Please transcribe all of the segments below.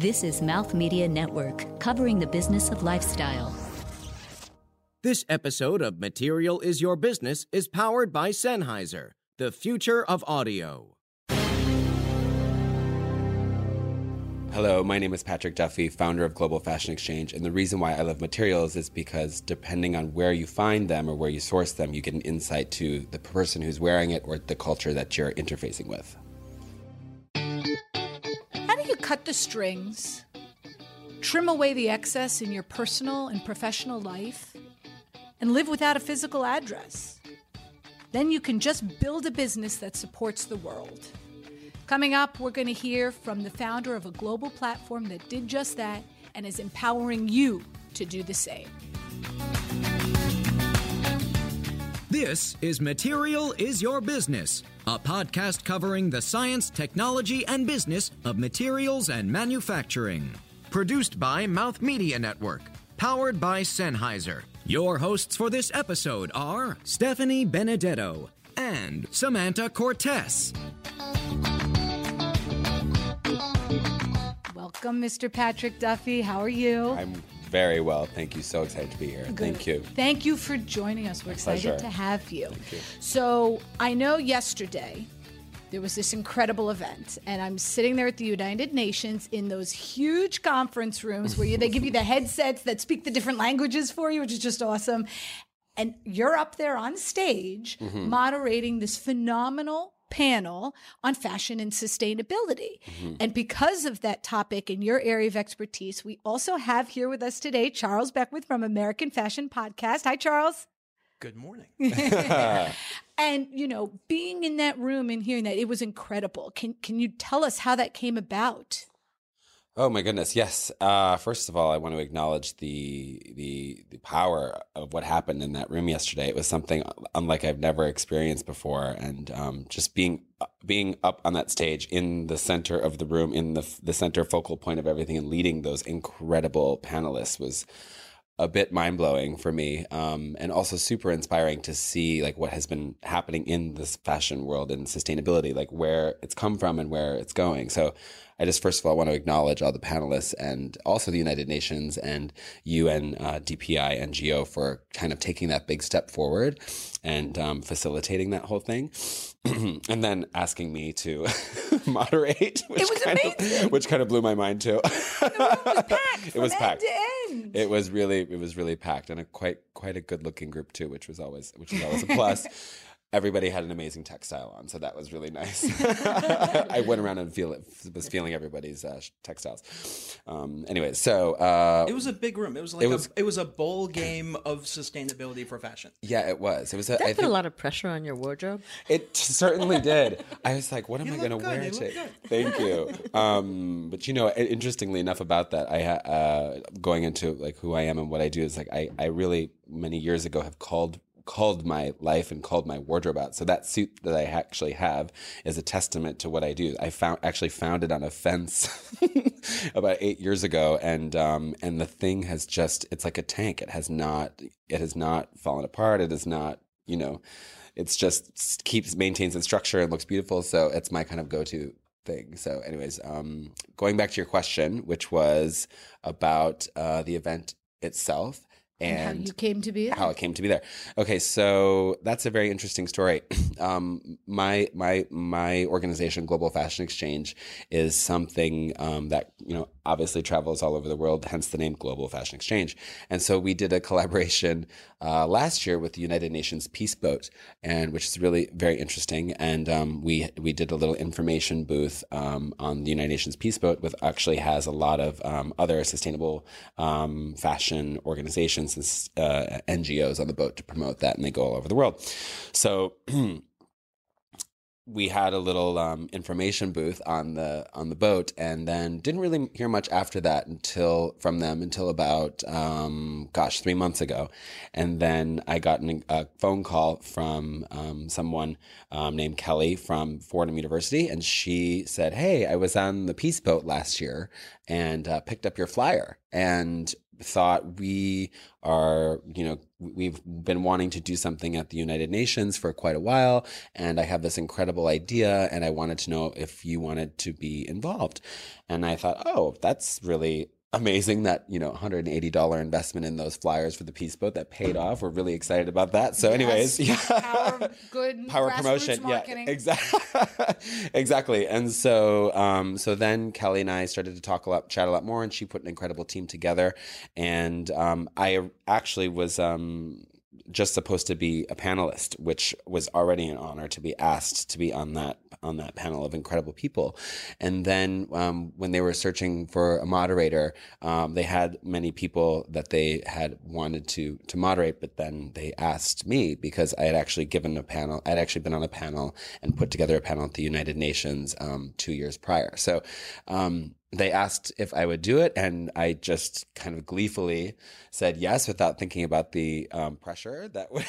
This is Mouth Media Network, covering the business of lifestyle. This episode of Material is Your Business is powered by Sennheiser, the future of audio. Hello, my name is Patrick Duffy, founder of Global Fashion Exchange, and the reason why I love materials is because depending on where you find them or where you source them, you get an insight to the person who's wearing it or the culture that you're interfacing with. Cut the strings, trim away the excess in your personal and professional life, and live without a physical address? Then you can just build a business that supports the world. Coming up, we're going to hear from the founder of a global platform that did just that and is empowering you to do the same. This is Material is Your Business, a podcast covering the science, technology, and business of materials and manufacturing. Produced by Mouth Media Network, powered by Sennheiser. Your hosts for this episode are Stephanie Benedetto and Samanta Cortes. Welcome, Mr. Patrick Duffy. How are you? I'm very well. Thank you. So excited to be here. Good. Thank you. Thank you for joining us. We're excited pleasure. to have you. You. So, I know yesterday there was this incredible event, and I'm sitting there at the United Nations in those huge conference rooms where you, they give you the headsets that speak the different languages for you, which is just awesome. And you're up there on stage Mm-hmm. moderating this phenomenal panel on fashion and sustainability. Mm-hmm. And because of that topic and your area of expertise, we also have here with us today Charles Beckwith from American Fashion Podcast. Hi, Charles. Good morning. And you know, being in that room and hearing that, it was incredible. Can can you tell us how that came about? Oh my goodness, yes. Uh, first of all, I want to acknowledge the, the the power of what happened in that room yesterday. It was something unlike I've never experienced before, and um, just being being up on that stage in the center of the room, in the the center focal point of everything, and leading those incredible panelists was a bit mind blowing for me, um, and also super inspiring to see like what has been happening in this fashion world and sustainability, like where it's come from and where it's going. So, I just first of all want to acknowledge all the panelists and also the United Nations and UN, uh, DPI, NGO for kind of taking that big step forward and um, facilitating that whole thing, and then asking me to moderate, which was kind of which kind of blew my mind too. Packed it was packed. It was really it was really packed and a quite quite a good looking group too, which was always which was always a plus. Everybody had an amazing textile on, so that was really nice. I went around and feel it, was feeling everybody's uh, textiles. Um, anyway, so uh, It was a big room. It was like It was- a, it was a bowl game of sustainability for fashion. yeah, it was. It was. A, That I put think a lot of pressure on your wardrobe. It certainly did. I was like, what am You I going to wear today? Thank you. Um, but you know, interestingly enough about that, I uh, going into like who I am and what I do is like I, I really many years ago have called called my life and called my wardrobe out. So that suit that I actually have is a testament to what I do. I found actually found it on a fence about eight years ago, and um, and the thing has just it's like a tank. It has not it has not fallen apart. It is not you know it's just keeps maintains its structure and looks beautiful. So it's my kind of go to thing. So, anyways, um, going back to your question, which was about uh, the event itself and, and, how you came to be. how it came to be there. Okay, so that's a very interesting story. Um, my my my organization, Global Fashion Exchange, is something um, that you know obviously travels all over the world. Hence the name Global Fashion Exchange. And so we did a collaboration uh, last year with the United Nations Peace Boat, and which is really very interesting. And um, we we did a little information booth um, on the United Nations Peace Boat, which actually has a lot of um, other sustainable um, fashion organizations and uh, NGOs on the boat to promote that, and they go all over the world. So. we had a little um, information booth on the on the boat, and then didn't really hear much after that until from them until about um, gosh three months ago, and then I got an, a phone call from um, someone um, named Kelly from Fordham University, and she said, "Hey, I was on the Peace Boat last year and uh, picked up your flyer and thought we are, you know, we've been wanting to do something at the United Nations for quite a while. And I have this incredible idea, and I wanted to know if you wanted to be involved. And I thought, oh, that's really amazing that you know $180 investment in those flyers for the peace boat that paid off. We're really excited about that. So anyways yeah. Power good power promotion. Marketing. yeah exactly exactly. And so um so then kelly and i started to talk a lot chat a lot more and she put an incredible team together. And um i actually was um just supposed to be a panelist, which was already an honor to be asked to be on that on that panel of incredible people. And then um, when they were searching for a moderator, um, they had many people that they had wanted to to moderate, but then they asked me because I had actually given a panel. I'd actually been on a panel and put together a panel at the United Nations um, two years prior. So. Um, they asked if I would do it, and I just kind of gleefully said yes without thinking about the um, pressure that would.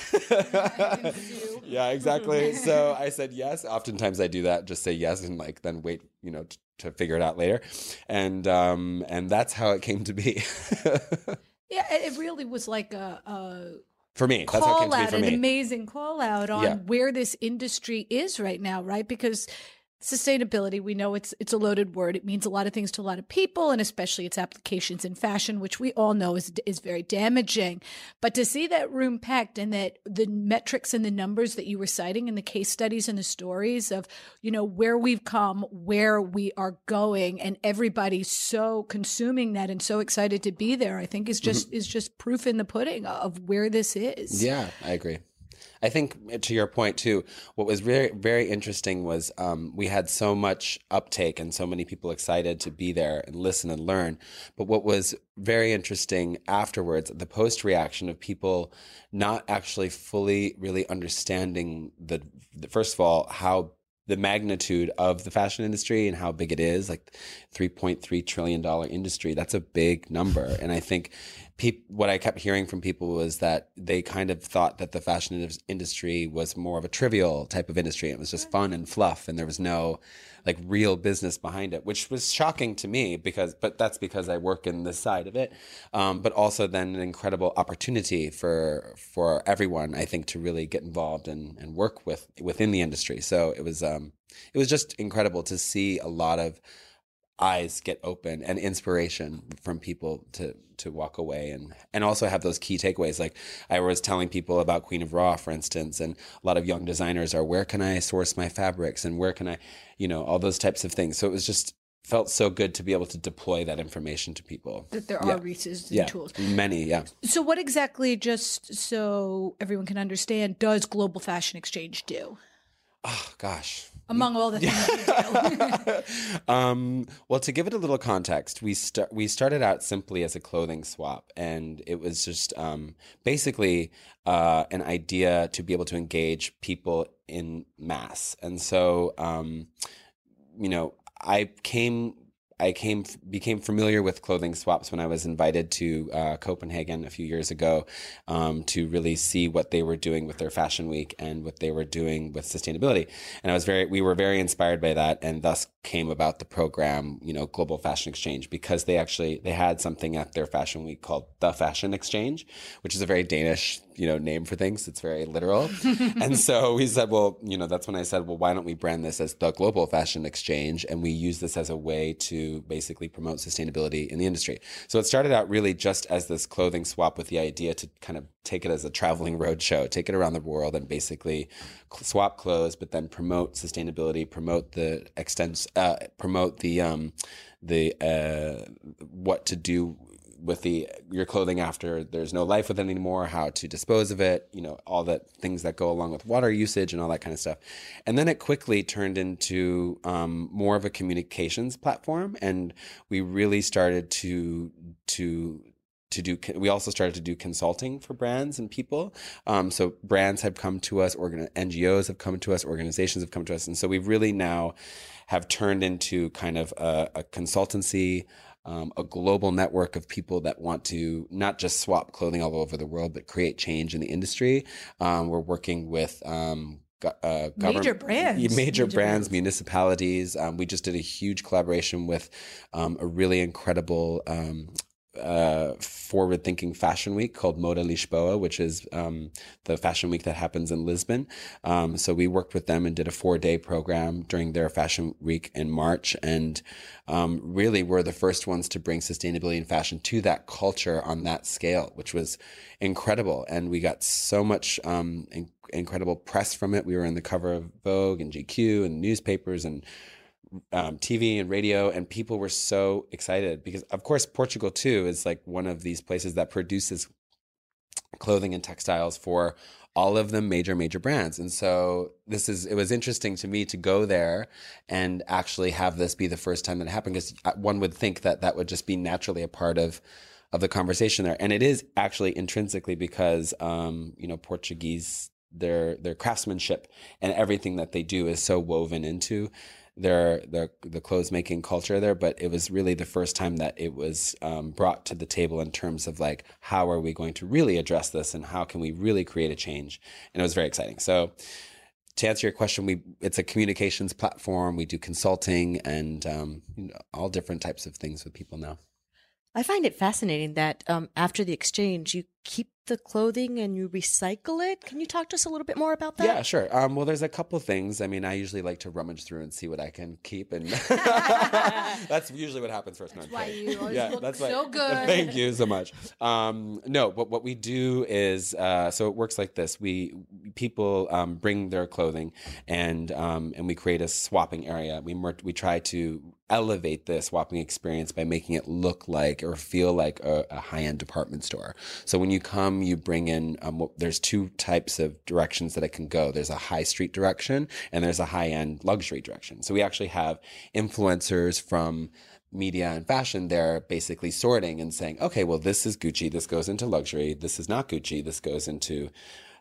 yeah, exactly. So I said yes. Oftentimes I do that, just say yes, and like then wait, you know, t- to figure it out later, and um, and that's how it came to be. Yeah, it really was like a, a for me, that's how it came call to be out, for an amazing call out on Yeah. where this industry is right now, right? Because sustainability, we know it's it's a loaded word. It means a lot of things to a lot of people, and especially its applications in fashion, which we all know is is very damaging. But to see that room packed and that the metrics and the numbers that you were citing in the case studies and the stories of you know where we've come, where we are going, and everybody so consuming that and so excited to be there, I think is just mm-hmm. is just proof in the pudding of where this is. Yeah, I agree. I think to your point too, what was very very interesting was um, we had so much uptake and so many people excited to be there and listen and learn. But what was very interesting afterwards, the post reaction of people not actually fully really understanding the, the first of all how the magnitude of the fashion industry and how big it is like 3.3 trillion dollar industry that's a big number and i think what i kept hearing from people was that they kind of thought that the fashion industry was more of a trivial type of industry. It was just fun and fluff and there was no like real business behind it which was shocking to me because but that's because i work in this side of it. Um, but also then an incredible opportunity for for everyone i think to really get involved and, and work with within the industry. So it was um it was just incredible to see a lot of eyes get open and inspiration from people to to walk away and and also have those key takeaways. Like i was telling people about queen of raw for instance and a lot of young designers are where can i source my fabrics? And where can i you know all those types of things. So it was just felt so good to be able to deploy that information to people. That there Yeah. are resources and yeah. tools. many yeah. So, what exactly, just so everyone can understand, does Global Fashion Exchange do? oh gosh Among all the things um, well, to give it a little context, we start we started out simply as a clothing swap, and it was just um, basically uh, an idea to be able to engage people in mass. And so, um, you know, I came. I came became familiar with clothing swaps when I was invited to uh, Copenhagen a few years ago um, to really see what they were doing with their fashion week and what they were doing with sustainability. And I was very, we were very inspired by that, and thus came about the program, you know, Global Fashion Exchange, because they actually they had something at their fashion week called the Fashion Exchange, which is a very Danish, you know, name for things. It's very literal, and so we said, well, you know, that's when I said, well, why don't we brand this as the Global Fashion Exchange, and we use this as a way to basically promote sustainability in the industry. So it started out really just as this clothing swap with the idea to kind of take it as a traveling road show, take it around the world, and basically swap clothes, but then promote sustainability, promote the extents, uh, promote the um, the uh, what to do with the your clothing after there's no life with it anymore, how to dispose of it, you know, all the things that go along with water usage and all that kind of stuff. And then it quickly turned into um, more of a communications platform, and we really started to to to do we also started to do consulting for brands and people um, so brands have come to us ngos have come to us organizations have come to us and so we really now have turned into kind of a, a consultancy um, a global network of people that want to not just swap clothing all over the world but create change in the industry um, we're working with um, uh, Major brands. Major, Major brands, brands. municipalities. Um, we just did a huge collaboration with um, a really incredible um, uh, forward thinking fashion week called Moda Lisboa, which is um, the fashion week that happens in Lisbon. Um, so we worked with them and did a four day program during their fashion week in March. And um, really were the first ones to bring sustainability in fashion to that culture on that scale, which was incredible. And we got so much um, in- incredible press from it. We were in the cover of Vogue and GQ and newspapers and um, TV and radio, and people were so excited because, of course, Portugal too is like one of these places that produces clothing and textiles for all of the major major brands. And so this is it was interesting to me to go there and actually have this be the first time that it happened because one would think that that would just be naturally a part of of the conversation there. And it is actually intrinsically because um, you know portuguese their their craftsmanship and everything that they do is so woven into their their the clothes making culture there, but it was really the first time that it was um, brought to the table in terms of like how are we going to really address this and how can we really create a change, and it was very exciting. So to answer your question, we it's a communications platform. We do consulting and um, you know, all different types of things with people now. I find it fascinating that um, after the exchange, you keep the clothing and you recycle it. Can you talk to us a little bit more about that? Yeah, sure. Um, well, there's a couple things. I mean, I usually like to rummage through and see what I can keep, and that's usually what happens first. That's why you always yeah, look that's so why, good. Thank you so much. Um, no, but what we do is uh, so it works like this: we people um, bring their clothing, and um, and we create a swapping area. We we try to elevate the swapping experience by making it look like or feel like a, a high end department store. So when you come, you bring in, um, there's two types of directions that it can go. There's a high street direction and there's a high end luxury direction. So we actually have influencers from media and fashion, they're basically sorting and saying, okay, well, this is Gucci, this goes into luxury, this is not Gucci, this goes into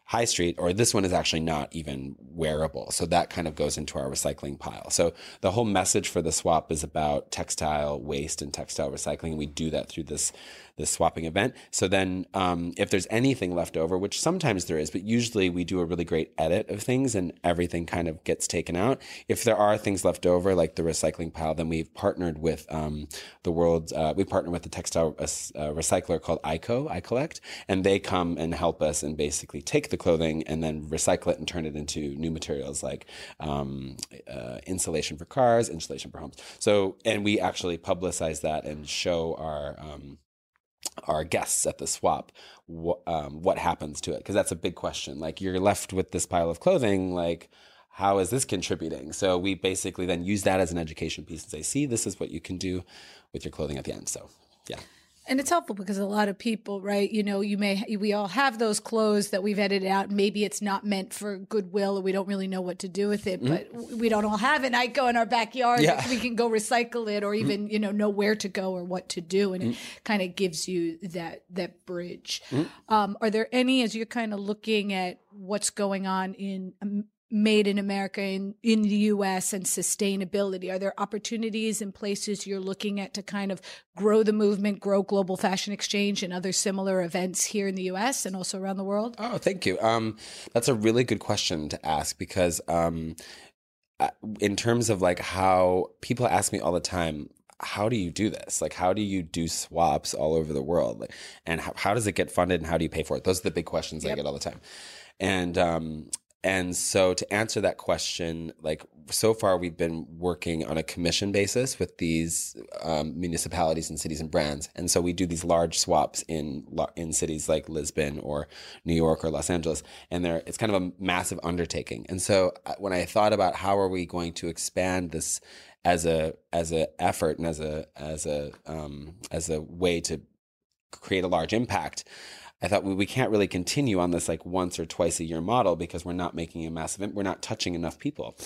high street, or this one is actually not even wearable. So that kind of goes into our recycling pile. So the whole message for the swap is about textile waste and textile recycling. And we do that through this this swapping event. So then, um, if there's anything left over, which sometimes there is, but usually we do a really great edit of things and everything kind of gets taken out. If there are things left over, like the recycling pile, then we've partnered with um, the world's, uh, we partner with the textile uh recycler called ICO, I Collect, and they come and help us and basically take the clothing and then recycle it and turn it into new materials like um, uh, insulation for cars, insulation for homes. So, and we actually publicize that and show our um, our guests at the swap wh- um, what happens to it because that's a big question. Like you're left with this pile of clothing like how is this contributing? So we basically then use that as an education piece and say see this is what you can do with your clothing at the end. So yeah and it's helpful because a lot of people, right? You know, you may, we all have those clothes that we've edited out. Maybe it's not meant for goodwill or we don't really know what to do with it, mm-hmm. but we don't all have an ICO in our backyard. Yeah. We can go recycle it or mm-hmm. even, mm-hmm. you know, know where to go or what to do. And mm-hmm. it kind of gives you that, that bridge. Mm-hmm. Um, are there any, as you're kind of looking at what's going on in um, made in America in, in the US and sustainability? Are there opportunities and places you're looking at to kind of grow the movement, grow global fashion exchange and other similar events here in the US and also around the world? Oh, thank you. Um, that's a really good question to ask because um, uh, in terms of like how people ask me all the time, how do you do this? Like, how do you do swaps all over the world? Like, and how, how does it get funded and how do you pay for it? Those are the big questions yep. I get all the time. And um, and so to answer that question, like so far we've been working on a commission basis with these um, municipalities and cities and brands. And so we do these large swaps in in cities like Lisbon or New York or Los Angeles. And there it's kind of a massive undertaking. And so uh, when I thought about how are we going to expand this as a as a effort and as a as a um, as a way to create a large impact, I thought well, we can't really continue on this like once or twice a year model because we're not making a massive, we're not touching enough people.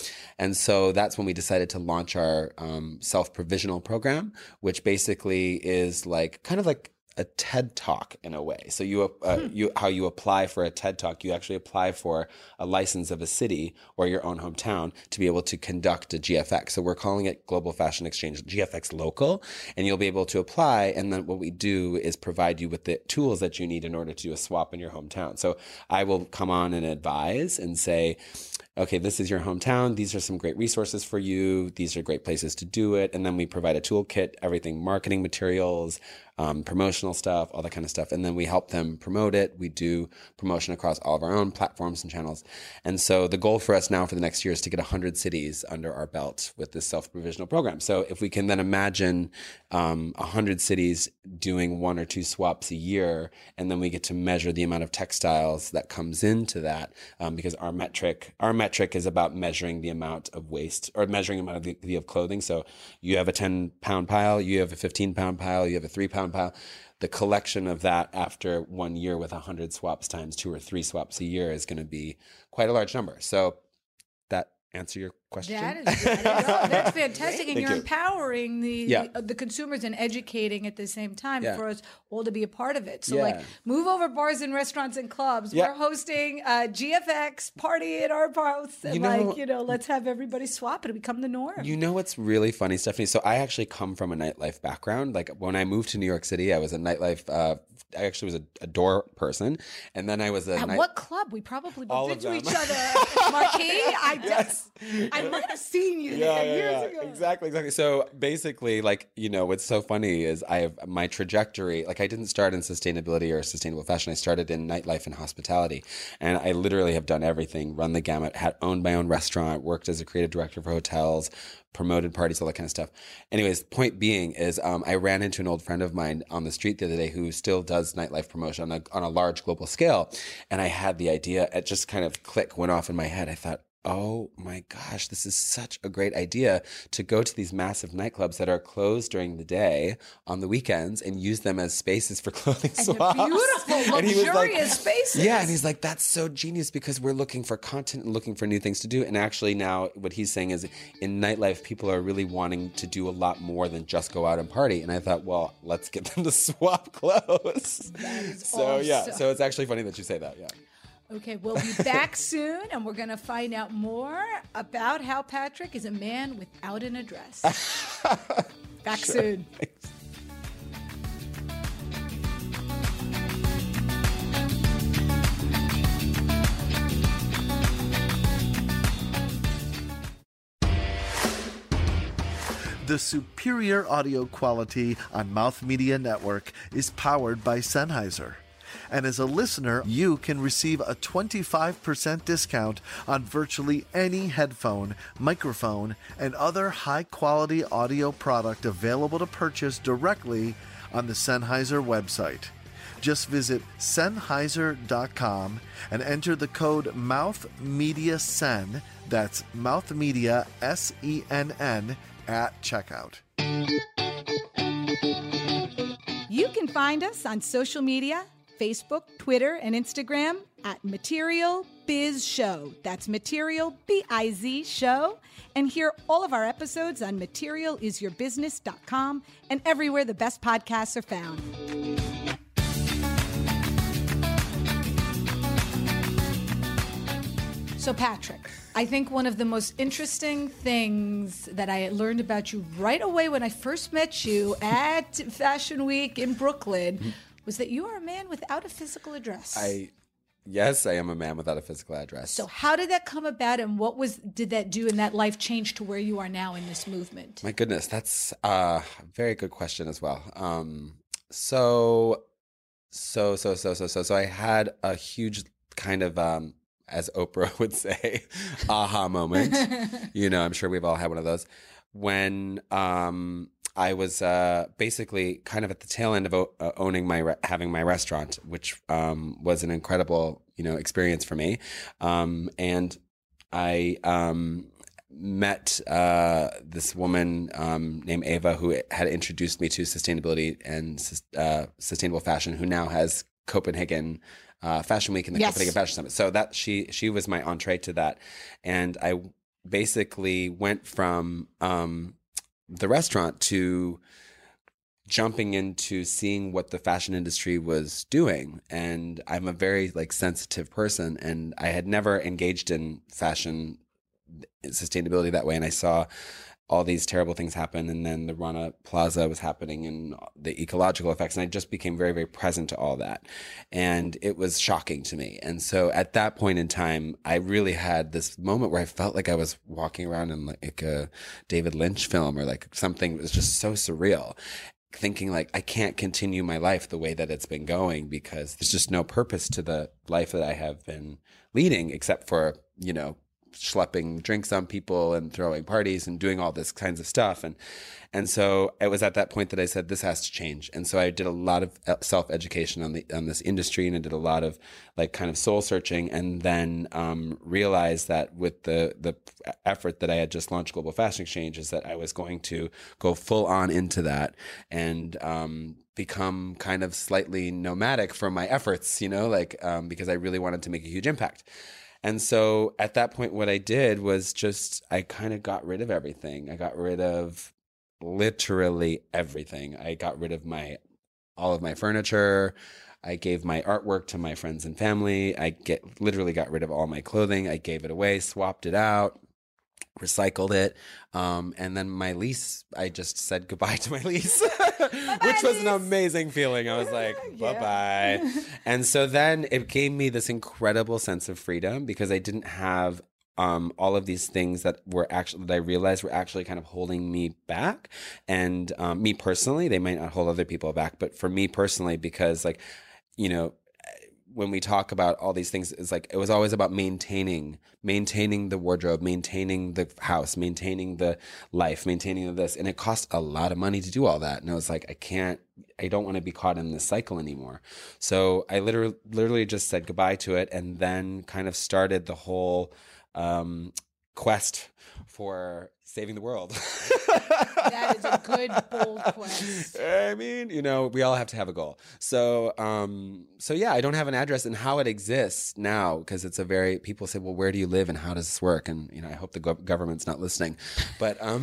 And so that's when we decided to launch our um, self provisional program, which basically is like kind of like a TED talk in a way. So you uh, you how you apply for a TED talk, you actually apply for a license of a city or your own hometown to be able to conduct a GFX. So we're calling it Global Fashion Exchange GFX Local, and you'll be able to apply. And then what we do is provide you with the tools that you need in order to do a swap in your hometown. So I will come on and advise and say okay, this is your hometown. These are some great resources for you. These are great places to do it. And then we provide a toolkit, everything marketing materials, um, promotional stuff, all that kind of stuff. And then we help them promote it. We do promotion across all of our own platforms and channels. And so the goal for us now for the next year is to get 100 cities under our belt with this self provisional program. So if we can then imagine um, 100 cities doing one or two swaps a year, and then we get to measure the amount of textiles that comes into that, um, because our metric, our metric is about measuring the amount of waste or measuring the amount of, the, the of clothing. So you have a 10 pound pile, you have a 15 pound pile, you have a three pound The collection of that after one year with 100 swaps times two or three swaps a year is going to be quite a large number. So that answer your question? That is, that is oh, that's fantastic, and Thank you're you. empowering the, Yeah. the the consumers and educating at the same time Yeah. for us all to be a part of it. So, Yeah. like, move over bars and restaurants and clubs. We're hosting a GFX party at our house, and You know- like, you know, let's have everybody swap it. Become the norm. You know what's really funny, Stephanie? So I actually come from a nightlife background. Like when I moved to New York City, I was a nightlife. Uh, I actually was a, a door person, and then I was a At night- what club? We probably bumped into each other. Marquee. I Yes. I might have seen you there years ago. Exactly, exactly. So basically, like, you know, what's so funny is I have my trajectory, like I didn't start in sustainability or sustainable fashion. I started in nightlife and hospitality. And I literally have done everything, run the gamut, had owned my own restaurant, worked as a creative director for hotels, promoted parties, all that kind of stuff. Anyways, point being is um, I ran into an old friend of mine on the street the other day who still does nightlife promotion on a, on a large global scale. And I had the idea, it just kind of click went off in my head. I thought, oh my gosh, this is such a great idea to go to these massive nightclubs that are closed during the day on the weekends and use them as spaces for clothing And swaps. beautiful, And he was like- luxurious spaces. Yeah, and he's like, that's so genius because we're looking for content and looking for new things to do. And actually, now what he's saying is in nightlife, people are really wanting to do a lot more than just go out and party. And I thought, well, let's get them to swap clothes. so, yeah, so it's actually funny that you say that. Yeah. Okay, we'll be back soon and we're going to find out more about how Patrick is a man without an address. back soon. The superior audio quality on Mouth Media Network is powered by Sennheiser. And as a listener, you can receive a 25% discount on virtually any headphone, microphone, and other high quality audio product available to purchase directly on the Sennheiser website. Just visit Sennheiser.com and enter the code MouthMediaSen, that's MouthMedia S E N N, at checkout. You can find us on social media Facebook, Twitter, and Instagram at Material Biz Show. That's Material B I Z Show. And hear all of our episodes on materialisyourbusiness.com and everywhere the best podcasts are found. So, Patrick, I think one of the most interesting things that I learned about you right away when I first met you at Fashion Week in Brooklyn mm-hmm. Was that you are a man without a physical address. I, yes, I am a man without a physical address. so, how did that come about, and what was did that do in that life change to where you are now in this movement? My goodness, that's a very good question as well. Um, so, so, so, so, so, so, so I had a huge kind of, um, as Oprah would say, aha moment. you know, I'm sure we've all had one of those when um, I was uh, basically kind of at the tail end of o- uh, owning my re- having my restaurant, which um, was an incredible you know experience for me, um, and I um, met uh, this woman um, named Ava who had introduced me to sustainability and uh, sustainable fashion, who now has Copenhagen uh, Fashion Week and the Yes. Copenhagen Fashion Summit. So that she she was my entree to that, and I basically went from um, the restaurant to jumping into seeing what the fashion industry was doing. And i'm a very like sensitive person and i had never engaged in fashion sustainability that way. And i saw all these terrible things happen and then the rana plaza was happening and the ecological effects and i just became very very present to all that. And it was shocking to me. And so at that point in time i really had this moment where i felt like i was walking around in like a david lynch film or like something that was just so surreal thinking like I can't continue my life the way that it's been going because there's just no purpose to the life that I have been leading except for, you know, schlepping drinks on people and throwing parties and doing all this kinds of stuff. And and so it was at that point that I said this has to change. And so I did a lot of uh, self education on the on this industry and I did a lot of like kind of soul searching and then um, realized that with the the effort that I had just launched Global Fashion Exchange is that I was going to go full on into that and um, become kind of slightly nomadic from my efforts you know like um, because I really wanted to make a huge impact and so at that point, what I did was just, I kind of got rid of everything. I got rid of literally everything. I got rid of my, all of my furniture. I gave my artwork to my friends and family. I get literally got rid of all my clothing. I gave it away, swapped it out, recycled it. Um, and then my lease, I just said goodbye to my lease, which was an amazing feeling. I was like, bye bye. and so then it gave me this incredible sense of freedom because I didn't have um, all of these things that were actually that I realized were actually kind of holding me back, and um, me personally, they might not hold other people back, but for me personally, because like, you know, when we talk about all these things it's like it was always about maintaining maintaining the wardrobe maintaining the house maintaining the life maintaining this. And it cost a lot of money to do all that. And i was like i can't i don't want to be caught in this cycle anymore. So i literally literally just said goodbye to it and then kind of started the whole um, quest for saving the world. that is a good bold quest. I mean, you know, we all have to have a goal. So, um, so yeah, I don't have an address and how it exists now because it's a very people say, well, where do you live and how does this work? And you know, I hope the go- government's not listening, but um,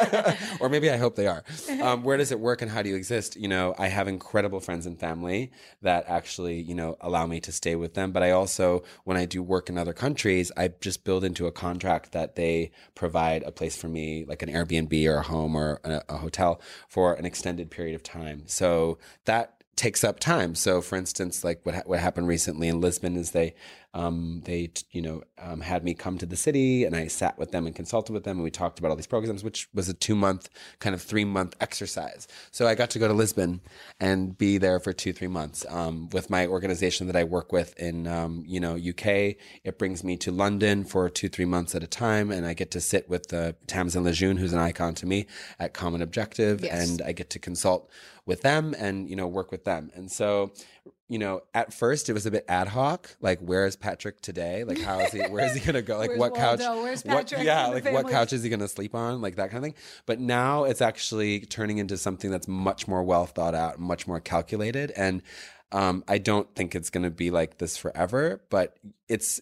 or maybe I hope they are. Um, where does it work and how do you exist? You know, I have incredible friends and family that actually, you know, allow me to stay with them. But I also, when I do work in other countries, I just build into a contract that they provide a place for me, like an Airbnb or a home or a, a hotel for an extended period of time. So that takes up time. So, for instance, like what ha- what happened recently in Lisbon is they um, they you know um, had me come to the city and I sat with them and consulted with them and we talked about all these programs, which was a two month kind of three month exercise. So I got to go to Lisbon and be there for two three months um, with my organization that I work with in um, you know UK. It brings me to London for two three months at a time, and I get to sit with uh, Tamsin Lejeune, who's an icon to me at Common Objective, Yes. and I get to consult with them and you know work with them and so you know at first it was a bit ad hoc like where is patrick today? Like how is he where is he gonna go? Like Where's what couch Waldo? Where's what, Patrick yeah and the like what couch is he gonna sleep on? Like that kind of thing. But now it's actually turning into something that's much more well thought out much more calculated. And um, i don't think it's gonna be like this forever but it's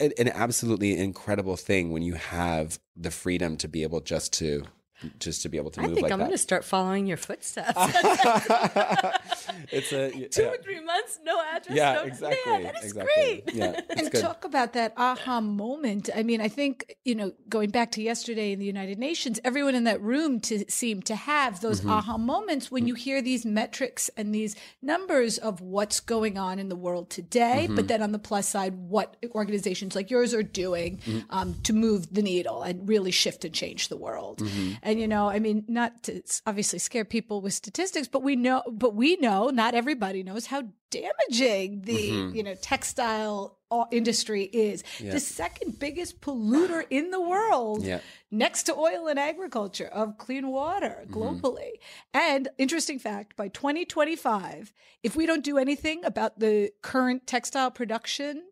an absolutely incredible thing when you have the freedom to be able just to just to be able to move I think like I'm going to start following your footsteps. it's a Two yeah. or three months, no address. Yeah, no, exactly. Yeah, that is exactly. great. Yeah, and good. talk about that aha moment. I mean, I think, you know, going back to yesterday in the United Nations, everyone in that room to seem to have those Mm-hmm. aha moments when you hear these metrics and these numbers of what's going on in the world today, Mm-hmm. but then on the plus side, what organizations like yours are doing Mm-hmm. um, to move the needle and really shift and change the world. Mm-hmm. And, you know, I mean, not to obviously scare people with statistics, but we know, but we know, not everybody knows how damaging the, Mm-hmm. you know, textile uh, industry is. The second biggest polluter in the world Yeah. next to oil and agriculture of clean water globally. And interesting fact, by 2025, if we don't do anything about the current textile production,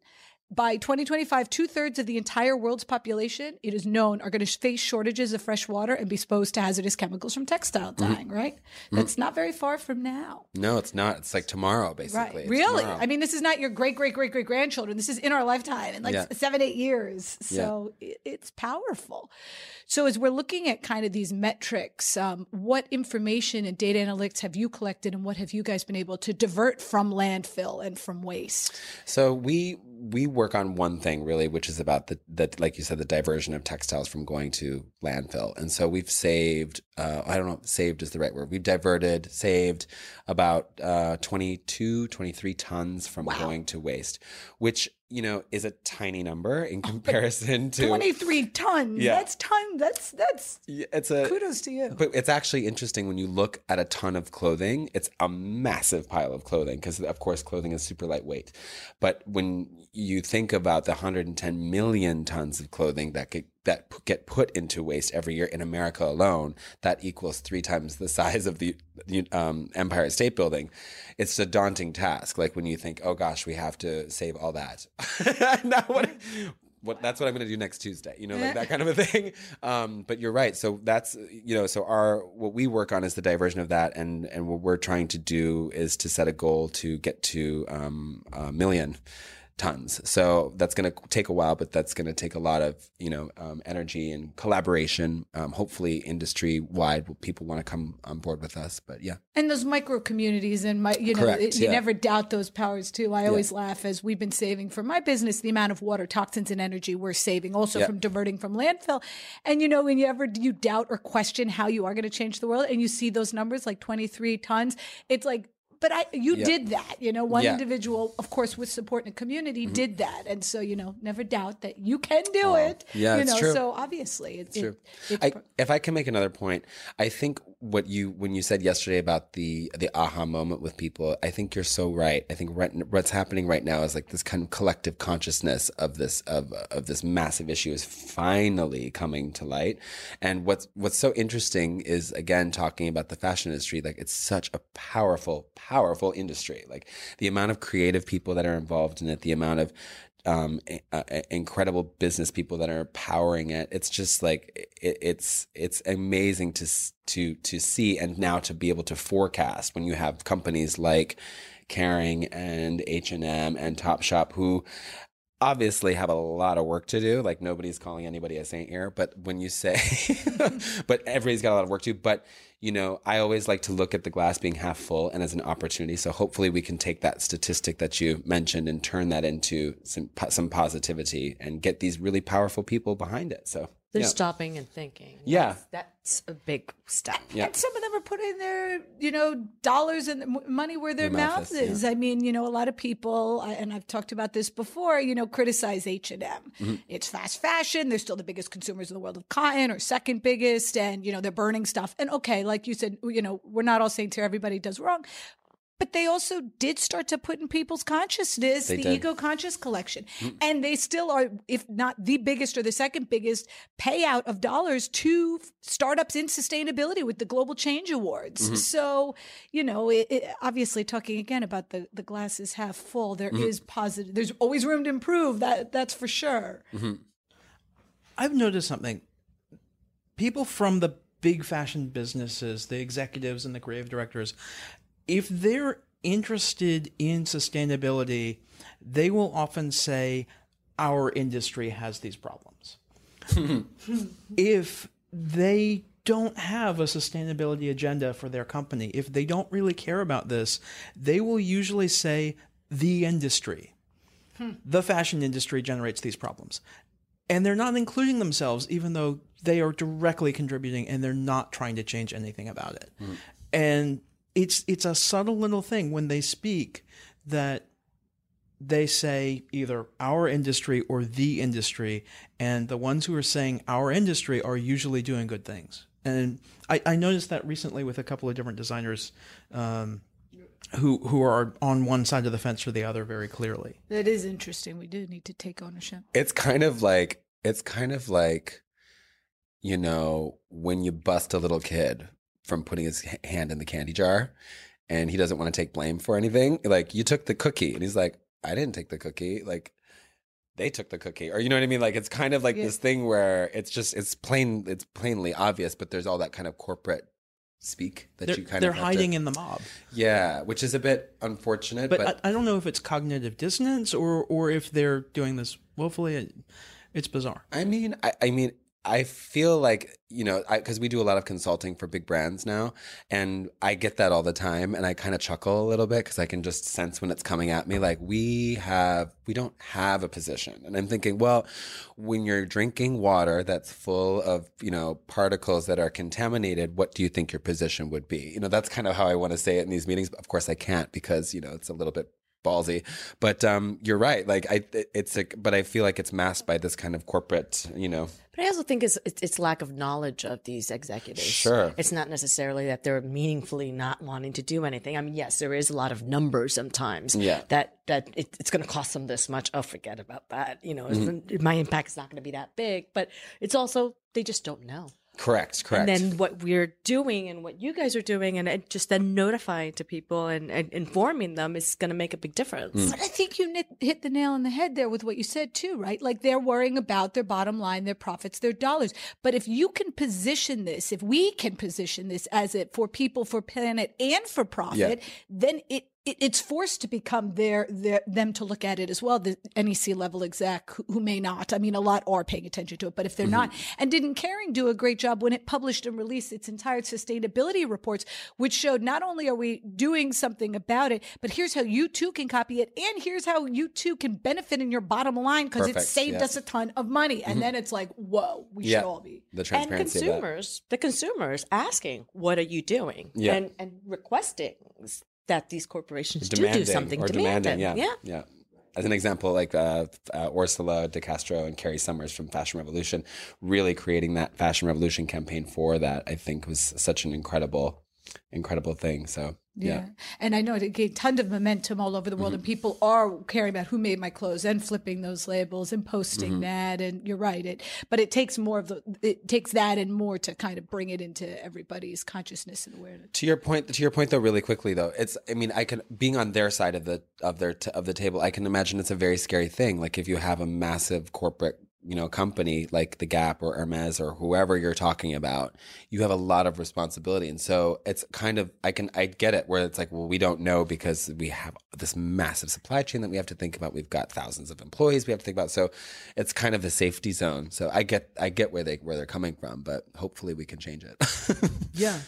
by 2025, two thirds of the entire world's population, it is known, are going to face shortages of fresh water and be exposed to hazardous chemicals from textile Mm-hmm. dyeing, right? That's not very far from now. No, it's not. It's like tomorrow, basically. It's Really? tomorrow. I mean, this is not your great, great, great, great grandchildren. This is in our lifetime in like Yeah. seven, eight years. So it, it's powerful. So as we're looking at kind of these metrics, um, what information and data analytics have you collected and what have you guys been able to divert from landfill and from waste? So we we work on one thing really, which is about the the like you said, the diversion of textiles from going to landfill. And so we've saved uh, I don't know, saved is the right word. We've diverted, saved about uh, 22, 23 tons from going to waste, which you know is a tiny number in oh, comparison to 23 tons. Yeah. That's ton. That's, that's Yeah, it's a kudos to you. But it's actually interesting when you look at a ton of clothing, it's a massive pile of clothing because, of course, clothing is super lightweight. But when you think about the 110 million tons of clothing that get, that get put into waste every year in America alone, that equals three times the size of the um, Empire State Building. It's a daunting task. Like when you think, oh gosh, we have to save all that. what? what that's what I'm going to do next Tuesday, you know, like that kind of a thing. Um, but you're right. So that's you know, so our what we work on is the diversion of that, and and what we're trying to do is to set a goal to get to um, a million tons. So that's going to take a while, but that's going to take a lot of you know um, energy and collaboration. Um, hopefully, industry wide, people want to come on board with us. But yeah, And those micro communities and my, you know, Correct, it- you yeah. never doubt those powers too. I always laugh as we've been saving for my business the amount of water, toxins, and energy we're saving, also Yeah. from diverting from landfill. And you know, when you ever you doubt or question how you are going to change the world, and you see those numbers like twenty three tons, it's like. But I, you Yeah. did that, you know. One Yeah. individual, of course, with support in a community, mm-hmm. did that, and so you know, never doubt that you can do oh. it. Yeah, you know. true. So obviously, it's True. It, it's I, if I can make another point, I think what you when you said yesterday about the the aha moment with people, I think you're so right. I think right, what's happening right now is like this kind of collective consciousness of this of of this massive issue is finally coming to light. And what's what's so interesting is again talking about the fashion industry. Like it's such a powerful, powerful industry. Like the amount of creative people that are involved in it, the amount of um, incredible business people that are powering it. It's just like it, it's it's amazing to to to see and now to be able to forecast when you have companies like Kering and H and M and Topshop who obviously have a lot of work to do. Like nobody's calling anybody a saint here, but when you say, but everybody's got a lot of work to do. But you know, I always like to look at the glass being half full and as an opportunity. So hopefully we can take that statistic that you mentioned and turn that into some some positivity and get these really powerful people behind it. So They're yeah. stopping and thinking. Yeah. That's, that's a big step. Yeah. And some of them are putting their, you know, dollars and money where their, Their mouth mouth, is, is. I mean, you know, a lot of people, and I've talked about this before, you know, criticize H and M. Mm-hmm. It's fast fashion. They're still the biggest consumers in the world of cotton, or second biggest, and you know, they're burning stuff. And okay, like you said, you know, we're not all saints here. Everybody does wrong. But they also did start to put in people's consciousness They the did. Mm. ego conscious collection. And they still are, if not the biggest or the second biggest payout of dollars to startups in sustainability with the Global Change Awards. Mm-hmm. So, you know, it, it, obviously talking again about the, the glass is half full, there is Mm-hmm. positive, there's always room to improve. That That's for sure. I've noticed something. People from the big fashion businesses, the executives and the creative directors, if they're interested in sustainability, they will often say, Our industry has these problems. if they don't have a sustainability agenda for their company, if they don't really care about this, they will usually say, The industry hmm. the fashion industry generates these problems. And they're not including themselves, even though they are directly contributing and they're not trying to change anything about it. Hmm. And it's it's a subtle little thing when they speak that they say either our industry or the industry, and the ones who are saying our industry are usually doing good things. And I, I noticed that recently with a couple of different designers um, who who are on one side of the fence or the other very clearly. That is interesting. We do need to take ownership. it's kind of like it's kind of like you know when you bust a little kid from putting his hand in the candy jar and he doesn't want to take blame for anything like you took the cookie and he's like i didn't take the cookie like they took the cookie or you know what i mean like it's kind of like Yeah. this thing where it's just it's plain it's plainly obvious but there's all that kind of corporate speak that They're, you kind of they're of to- hiding in the mob. yeah which is a bit unfortunate But, but, I, I don't know if it's cognitive dissonance or or if they're doing this willfully. It's bizarre. I mean, I, I mean, I feel like you know, because we do a lot of consulting for big brands now, and I get that all the time, and I kind of chuckle a little bit because I can just sense when it's coming at me. Like we have, we don't have a position, and I'm thinking, well, when you're drinking water that's full of you know particles that are contaminated, what do you think your position would be? You know, that's kind of how I want to say it in these meetings. But of course, I can't because you know it's a little bit ballsy but um you're right like i it's a but i feel like it's masked by this kind of corporate you know But I also think it's, it's it's lack of knowledge of these executives. Sure. It's not necessarily that they're meaningfully not wanting to do anything. I mean, yes, there is a lot of numbers sometimes. Yeah. That that it, it's going to cost them this much. Oh, forget about that. You know, Mm-hmm. my impact is not going to be that big. But it's also they just don't know. Correct correct And then what we're doing and what you guys are doing, and just then notifying to people and, and informing them is going to make a big difference. Mm. But I think you hit the nail on the head there with what you said too, right? Like they're worrying about their bottom line, their profits, their dollars. But if you can position this, if we can position this as it for people, for planet, and for profit, then it. It, it's forced to become their, their them to look at it as well. The NEC level exec who, who may not. I mean, a lot are paying attention to it, but if they're not, mm-hmm. and didn't Kering do a great job when it published and released its entire sustainability reports, which showed not only are we doing something about it, but here's how you too can copy it, and here's how you too can benefit in your bottom line because it saved yeah. us a ton of money. And mm-hmm. then it's like, whoa, we Yeah. should all be. the transparency of that. consumers, the consumers asking, "What are you doing?" Yeah. and and requesting that these corporations do demanding do something, or demanding. demanding yeah. yeah. As an example like uh, uh, Orsola de Castro and Carry Somers from fashion revolution really creating that fashion revolution campaign for that i think was such an incredible incredible thing. So Yeah. yeah, And I know it gained tons of momentum all over the world, and mm-hmm. people are caring about who made my clothes and flipping those labels and posting mm-hmm. that. And you're right. It, but it takes more of the, it takes that and more to kind of bring it into everybody's consciousness and awareness. to your point to your point though really quickly though it's i mean i can being on their side of the of their t- of the table i can imagine it's a very scary thing like if you have a massive corporate you know company like the gap or hermes or whoever you're talking about you have a lot of responsibility. And so it's kind of i can i get it where it's like well we don't know because we have this massive supply chain that we have to think about. We've got thousands of employees we have to think about. So it's kind of a safety zone. So i get i get where they where they're coming from but hopefully we can change it. Yeah.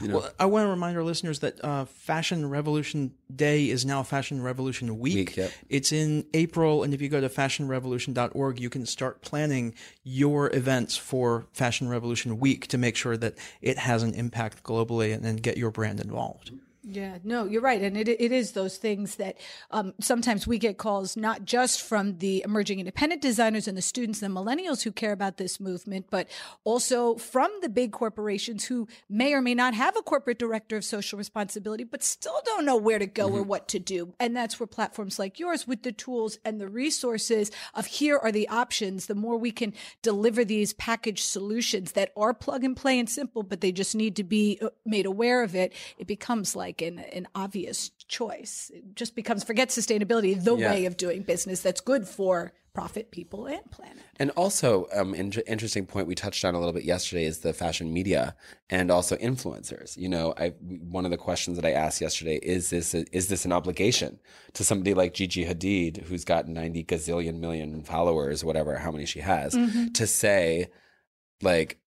Well, I want to remind our listeners that uh, Fashion Revolution Day is now Fashion Revolution Week. Week, yep. It's in April, and if you go to fashionrevolution.org, you can start planning your events for Fashion Revolution Week to make sure that it has an impact globally and then get your brand involved. Yeah, no, you're right, and it it is those things that um, sometimes we get calls not just from the emerging independent designers and the students and the millennials who care about this movement, but also from the big corporations who may or may not have a corporate director of social responsibility, but still don't know where to go or what to do. And that's where platforms like yours, with the tools and the resources of here are the options. The more we can deliver these packaged solutions that are plug and play and simple, but they just need to be uh, made aware of it, it becomes like an, an obvious choice. It just becomes forget sustainability, the Yeah. way of doing business that's good for profit, people, and planet. And also, um, in- interesting point we touched on a little bit yesterday is the fashion media and also influencers. You know, I one of the questions that I asked yesterday is this a, is this an obligation to somebody like Gigi Hadid, who's got ninety gazillion million followers, whatever, how many she has, to say, like,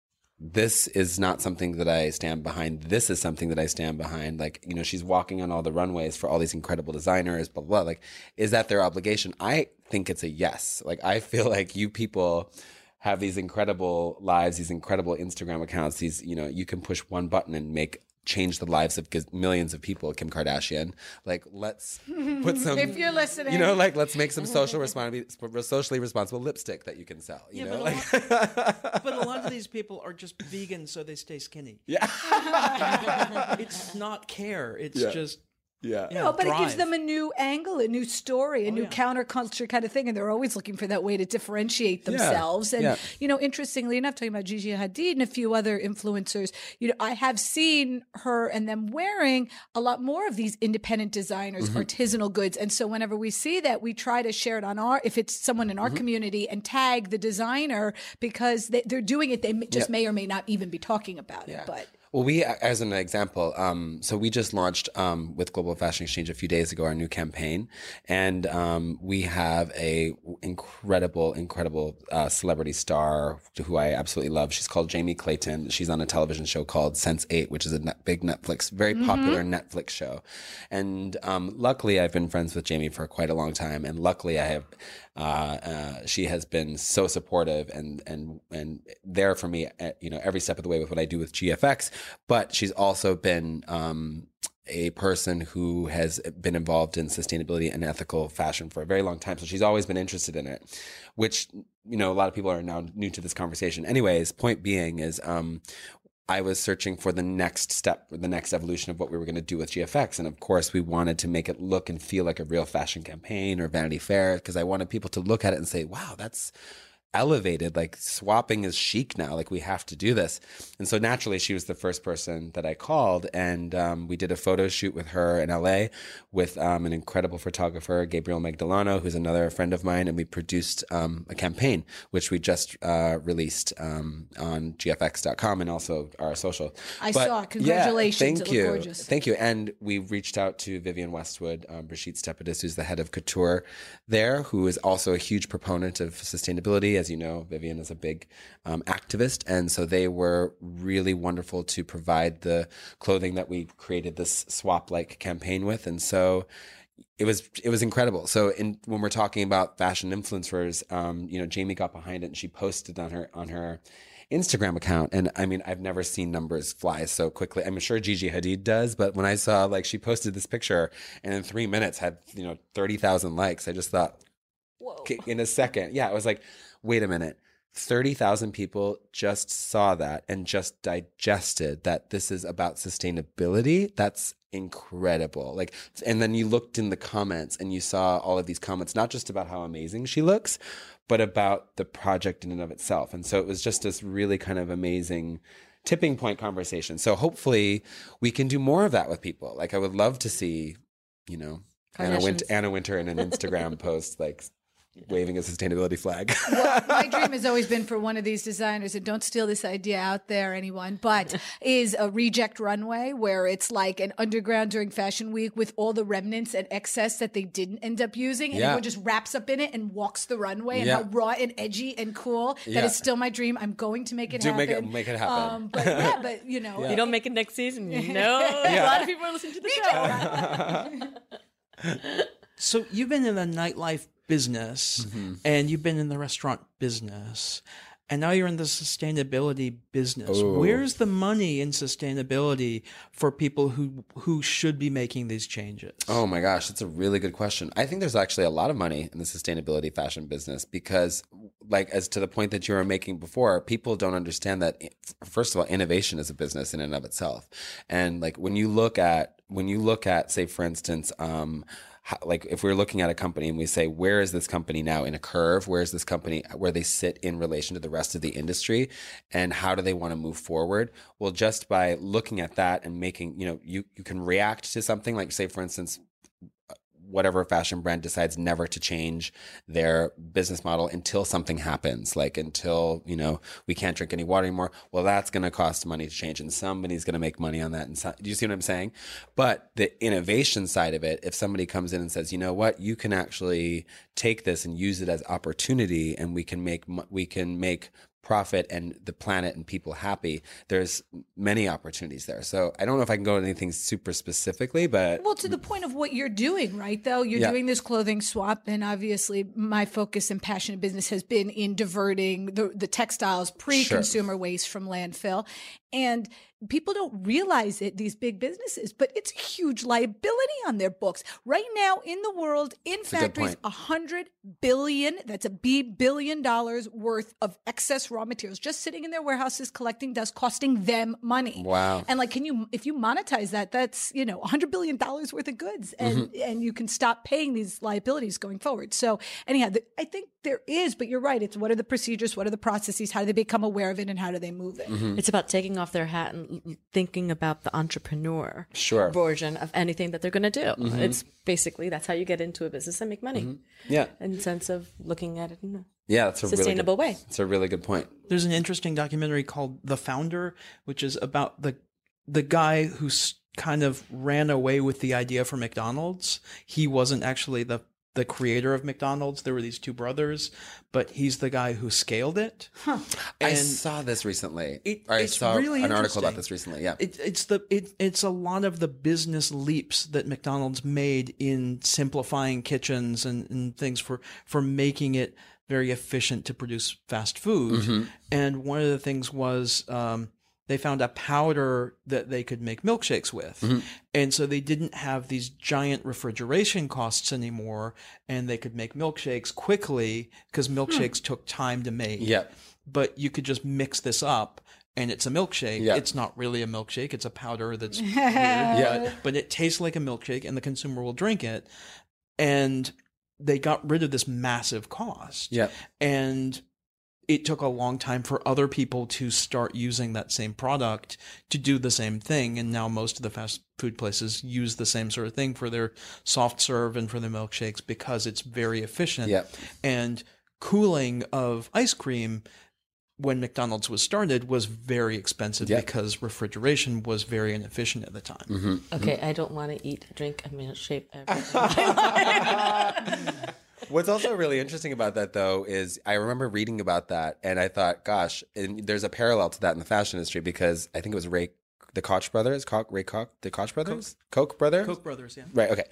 this is not something that I stand behind. This is something that I stand behind. Like, you know, she's walking on all the runways for all these incredible designers, blah, blah, blah. Like, is that their obligation? I think it's a yes. Like, I feel like you people have these incredible lives, these incredible Instagram accounts, these, you know, you can push one button and make change the lives of gaz- millions of people, Kim Kardashian. Like, let's put some, If you're listening. you know, like, let's make some social responsibility, socially responsible lipstick that you can sell, you know, like, but a lot of these people are just vegan, so they stay skinny. yeah. It's not care. It's Yeah. just Yeah. You know, but it gives them a new angle, a new story, a new counterculture kind of thing, and they're always looking for that way to differentiate themselves. And Yeah. you know, interestingly enough, talking about Gigi Hadid and a few other influencers, you know, I have seen her and them wearing a lot more of these independent designers, Mm-hmm. artisanal goods, and so whenever we see that, we try to share it on our if it's someone in our Mm-hmm. community and tag the designer because they, they're doing it. They just Yeah. may or may not even be talking about it, but. Well, we, as an example, um, so we just launched um, with Global Fashion Exchange a few days ago our new campaign, and um, we have a incredible, incredible uh, celebrity star who I absolutely love. She's called Jamie Clayton. She's on a television show called Sense8, which is a net, big Netflix, very popular Netflix show. And um, luckily, I've been friends with Jamie for quite a long time, and luckily, I have. Uh, uh, she has been so supportive and and and there for me, at, you know, every step of the way with what I do with GFX. But she's also been um, a person who has been involved in sustainability and ethical fashion for a very long time. So she's always been interested in it, which you know a lot of people are now new to this conversation. Anyways, point being is. Um, I was searching for the next step, the next evolution of what we were going to do with GFX. And of course, we wanted to make it look and feel like a real fashion campaign or Vanity Fair because I wanted people to look at it and say, wow, that's elevated. Like swapping is chic now. Like we have to do this. And so naturally, she was the first person that I called. And um, we did a photo shoot with her in LA with um, an incredible photographer, Gabriel Magdalano, who's another friend of mine. And we produced um, a campaign, which we just uh, released um, on gfx.com and also our social. I saw. Congratulations. thank you. gorgeous. Thank you. And we reached out to Vivienne Westwood, um, Stepidis, who's the head of couture there, who is also a huge proponent of sustainability. As you know, Vivienne is a big um, activist. And so they were really wonderful to provide the clothing that we created this swap like campaign with. And so it was it was incredible. So in when we're talking about fashion influencers, um, you know, Jamie got behind it and she posted on her on her Instagram account. And I mean, I've never seen numbers fly so quickly. I'm sure Gigi Hadid does, but when I saw like she posted this picture and in three minutes had, you know, 30,000 likes, I just thought, Whoa. in a second. Yeah. I was like, wait a minute. 30,000 people just saw that and just digested that this is about sustainability. That's incredible. Like, and then you looked in the comments and you saw all of these comments, not just about how amazing she looks, but about the project in and of itself. And so it was just this really kind of amazing tipping point conversation. So hopefully we can do more of that with people. Like, I would love to see, you know, Anna Wintour, Anna Wintour in an Instagram post, like, waving a sustainability flag. well, my dream has always been for one of these designers, and don't steal this idea out there, anyone, but is a reject runway where it's like an underground during fashion week with all the remnants and excess that they didn't end up using. And Yeah. everyone just wraps up in it and walks the runway and Yeah. how raw and edgy and cool. That Yeah. is still my dream. I'm going to make it Do happen. make it- make it happen. Um, but yeah, but you know, You don't make it next season. No, a lot of people are listening to the show. So you've been in the nightlife business and you've been in the restaurant business. And now you're in the sustainability business. Where's the money in sustainability for people who who should be making these changes? Oh my gosh, that's a really good question. I think there's actually a lot of money in the sustainability fashion business because, like, as to the point that you were making before, people don't understand that, first of all, innovation is a business in and of itself. And, like, when you look at, when you look at, say, for instance, um, how, like if we're looking at a company and we say where is this company now? In a curve where is this company where they sit in relation to the rest of the industry and how do they want to move forward? Well just by looking at that and making you know you you can react to something like say for instance whatever fashion brand decides never to change their business model until something happens like until you know we can't drink any water anymore well that's going to cost money to change and somebody's going to make money on that. And so, do you see what i'm saying? But the innovation side of it if somebody comes in and says you know what? You can actually take this and use it as opportunity and we can make we can make profit and the planet and people happy there's many opportunities there so i don't know if i can go into anything super specifically but Well, to the point of what you're doing, right? Though you're Yeah. doing this clothing swap, and obviously, my focus and passion in business has been in diverting the, the textiles pre-consumer waste from landfill. And people don't realize it, these big businesses, but it's a huge liability on their books. Right now in the world, in good factories, a hundred billion, that's a B billion dollars worth of excess raw materials just sitting in their warehouses collecting dust, costing them money. Wow. And like, can you, if you monetize that, that's, you know, a hundred billion dollars worth of goods and, Mm-hmm. and you can stop paying these liabilities going forward. So anyhow, the, I think there is, but you're right. It's what are the procedures? What are the processes? How do they become aware of it and how do they move it? Mm-hmm. It's about taking off their hat and thinking about the entrepreneur Sure. version of anything that they're going to do. It's basically that's how you get into a business and make money. Yeah. In the sense of looking at it in a Yeah, that's a sustainable really good, way. It's a really good point. There's an interesting documentary called The Founder, which is about the the guy who s- kind of ran away with the idea for McDonald's. He wasn't actually the the creator of McDonald's. There were these two brothers, but he's the guy who scaled it. I And saw this recently. it- I it's saw really an article about this recently. Yeah. It, it's the it, it's a lot of the business leaps that McDonald's made in simplifying kitchens and, and things for for making it very efficient to produce fast food. Mm-hmm. And one of the things was um, they found a powder that they could make milkshakes with, Mm-hmm. and so they didn't have these giant refrigeration costs anymore, and they could make milkshakes quickly because milkshakes took time to make yeah. but you could just mix this up and it's a milkshake. Yeah. It's not really a milkshake, it's a powder that's weird, Yeah. but, but it tastes like a milkshake and the consumer will drink it. And they got rid of this massive cost. Yeah. And it took a long time for other people to start using that same product to do the same thing. And now most of the fast food places use the same sort of thing for their soft serve and for their milkshakes because it's very efficient. Yep. And cooling of ice cream when McDonald's was started was very expensive Yep. because refrigeration was very inefficient at the time. Mm-hmm. Okay, I don't want to eat, drink a milkshake ever. What's also really interesting about that, though, is I remember reading about that, and I thought, gosh, and there's a parallel to that in the fashion industry because I think it was Ray, the Koch brothers, Koch, Ray Koch, the Koch brothers, Koch brothers, Koch brothers, yeah. Right. Okay.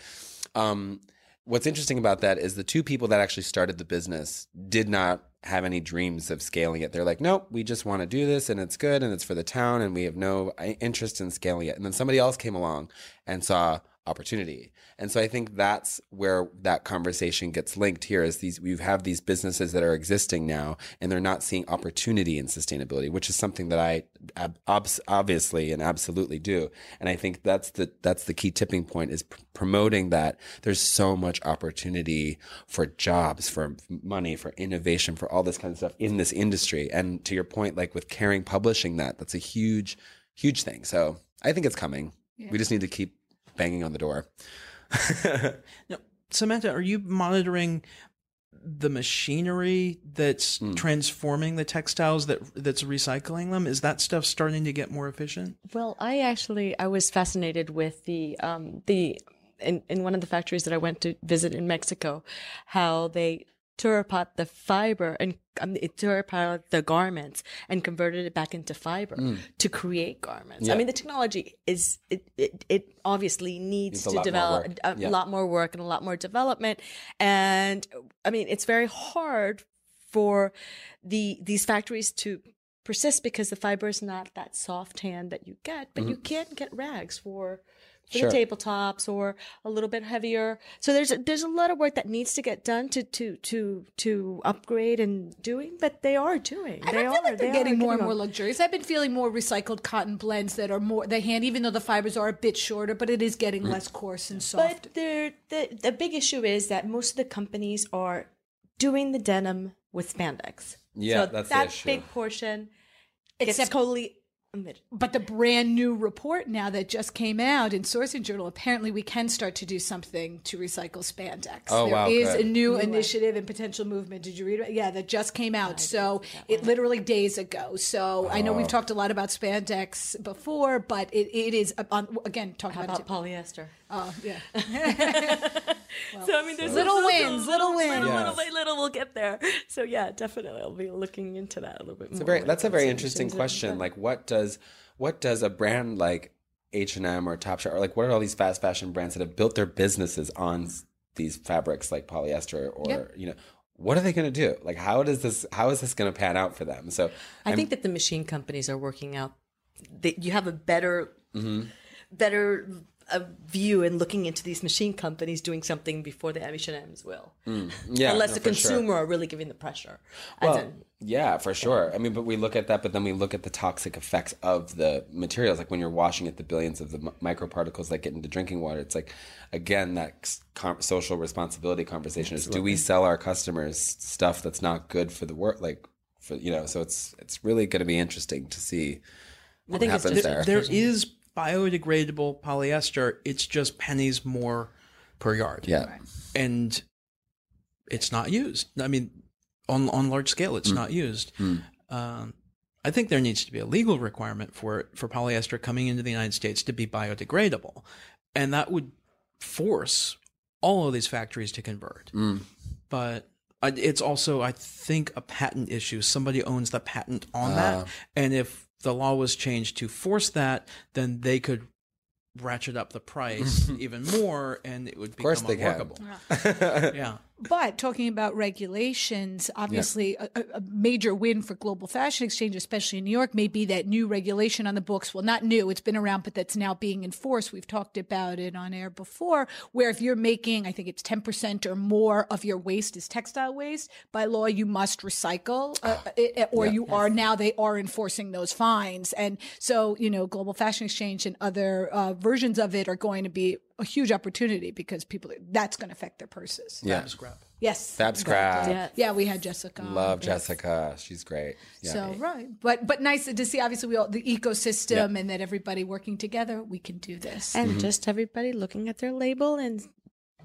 Um, what's interesting about that is the two people that actually started the business did not have any dreams of scaling it. They're like, nope, we just want to do this and it's good and it's for the town and we have no uh, interest in scaling it. And then somebody else came along and saw opportunity. And so I think that's where that conversation gets linked here is these we have these businesses that are existing now and they're not seeing opportunity in sustainability, which is something that I ab- obviously and absolutely do. And I think that's the that's the key tipping point is pr- promoting that there's so much opportunity for jobs, for money, for innovation, for all this kind of stuff in this industry. And to your point like with Kering publishing that, that's a huge huge thing. So I think it's coming. We just need to keep banging on the door. Now, Samanta, are you monitoring the machinery that's Hmm. transforming the textiles that that's recycling them? Is that stuff starting to get more efficient? Well, I actually I was fascinated with the um the in, in one of the factories that I went to visit in Mexico, how they tore apart the fiber and um, it tore apart the garments and converted it back into fiber to create garments. I mean, the technology is it it, it obviously needs to develop a Yeah. lot more work and a lot more development. And I mean, it's very hard for the these factories to persist because the fiber is not that soft hand that you get, but you can get rags for for. Sure. the tabletops or a little bit heavier. So there's a, there's a lot of work that needs to get done to to to to upgrade and doing, but they are doing. And they I feel are like they're they getting are more and more luxurious. I've been feeling more recycled cotton blends that are more the hand, even though the fibers are a bit shorter, but it is getting mm. less coarse and soft. But the the the big issue is that most of the companies are doing the denim with spandex. Yeah, so that's the that issue. big portion gets Except- totally omitted. But the brand new report now that just came out in Sourcing Journal, apparently we can start to do something to recycle spandex. Oh, There wow, is good. a new initiative and potential movement. Did you read it? Yeah, that just came out. So it literally days ago. So I know we've talked a lot about spandex before, but it, it is uh, on, again talking How about, about it. polyester? Oh, yeah. So I mean, there's Little little, wins, little wins. little, Yes. little by little, we'll get there. So yeah, definitely, I'll be looking into that a little bit It's more. a very when that's a very interesting question. Like, what does what does a brand like H and M or Topshop or like what are all these fast fashion brands that have built their businesses on these fabrics like polyester or Yep. you know what are they going to do? Like, how does this how is this going to pan out for them? So I I'm- think that the machine companies are working out that you have a better Mm-hmm. better a view in looking into these machine companies doing something before the H&Ms will. Mm, yeah, Unless no, the for sure. consumer are really giving the pressure. Well, in- yeah, for sure. I mean, but we look at that, but then we look at the toxic effects of the materials. Like when you're washing it, the billions of the mi- microparticles that get into drinking water. It's like, again, that com- social responsibility conversation is: do we sell our customers stuff that's not good for the world? Like, for you know, so it's it's really going to be interesting to see what think it's happens just- there. There is biodegradable polyester. It's just pennies more per yard. yeah, and it's not used. I mean, on on large scale, it's hmm. not used. Hmm. Um, I think there needs to be a legal requirement for for polyester coming into the United States to be biodegradable, and that would force all of these factories to convert. Hmm. But uh, it's also, I think, a patent issue. Somebody owns the patent on ah. that, and if the law was changed to force that, then they could ratchet up the price even more, and it would become they can. unworkable. yeah. But talking about regulations, obviously a, a- a major win for Global Fashion Exchange, especially in New York, may be that new regulation on the books. Well, not new, it's been around, but that's now being enforced. We've talked about it on air before, where if you're making, I think it's 10% or more of your waste is textile waste, by law, you must recycle, uh, it, or you are now, they are enforcing those fines. And so, you know, Global Fashion Exchange and other uh, versions of it are going to be a huge opportunity because people, that's going to affect their purses. yeah. Yes. FABSCRAP. Yeah. Yeah, we had Jessica. Love Yes. Jessica. She's great. Yeah. So right, but but nice to see. Obviously, we all the ecosystem and that everybody working together, we can do this. and mm-hmm. just everybody looking at their label and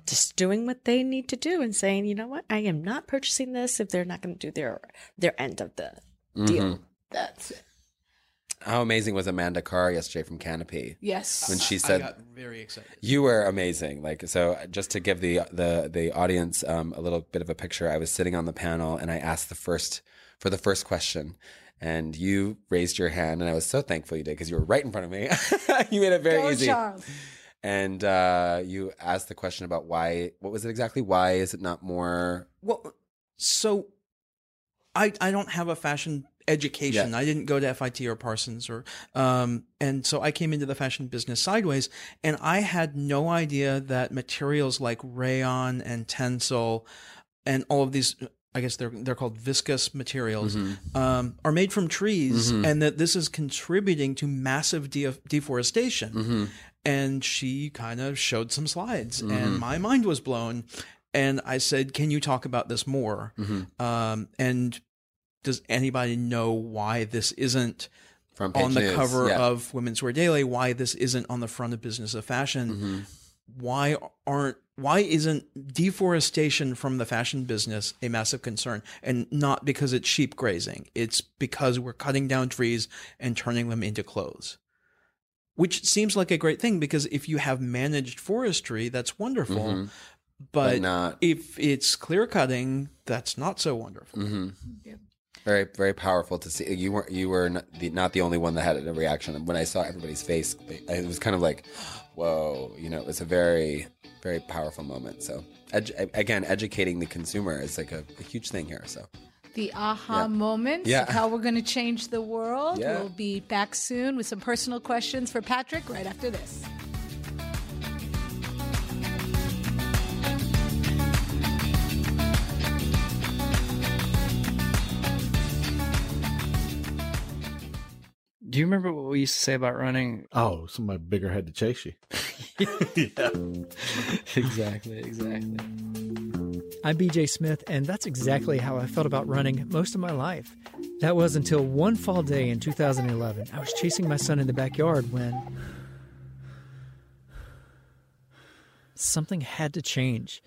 just doing what they need to do and saying, you know what, I am not purchasing this if they're not going to do their their end of the mm-hmm. deal. That's it. How amazing was Amanda Carr yesterday from Canopy? yes, When she said, I said, got very excited. You were amazing. Like so, just to give the the the audience um, a little bit of a picture, I was sitting on the panel and I asked the first for the first question, and you raised your hand, and I was so thankful you did because you were right in front of me. you made it very Go, easy. Charles. And uh, you asked the question about why. What was it exactly? Why is it not more? Well, so I I don't have a fashion education. Yeah. I didn't go to FIT or Parsons or um and so I came into the fashion business sideways and I had no idea that materials like rayon and tencel and all of these I guess they're they're called viscose materials um, are made from trees, and that this is contributing to massive de- deforestation. And she kind of showed some slides, and my mind was blown. And I said, "Can you talk about this more?" Um, and does anybody know why this isn't Front page on the news, cover yeah. of Women's Wear Daily? Why this isn't on the front of Business of Fashion? Mm-hmm. Why aren't why isn't deforestation from the fashion business a massive concern? And not because it's sheep grazing. It's because we're cutting down trees and turning them into clothes. Which seems like a great thing because if you have managed forestry, that's wonderful. But, Mm-hmm. But not- if it's clear cutting, that's not so wonderful. Mm-hmm. Very, very powerful to see. You weren't you were not the, not the only one that had a reaction. When I saw everybody's face, it was kind of like, whoa, you know, it was a very, very powerful moment. So, edu- again, educating the consumer is like a, a huge thing here. So, the aha Yeah. moments Yeah. of how we're going to change the world. Yeah. We'll be back soon with some personal questions for Patrick right after this. Do you remember what we used to say about running? Oh, somebody bigger had to chase you. exactly, exactly. I'm BJ Smith, and that's exactly how I felt about running most of my life. That was until one fall day in 2011. I was chasing my son in the backyard when something had to change.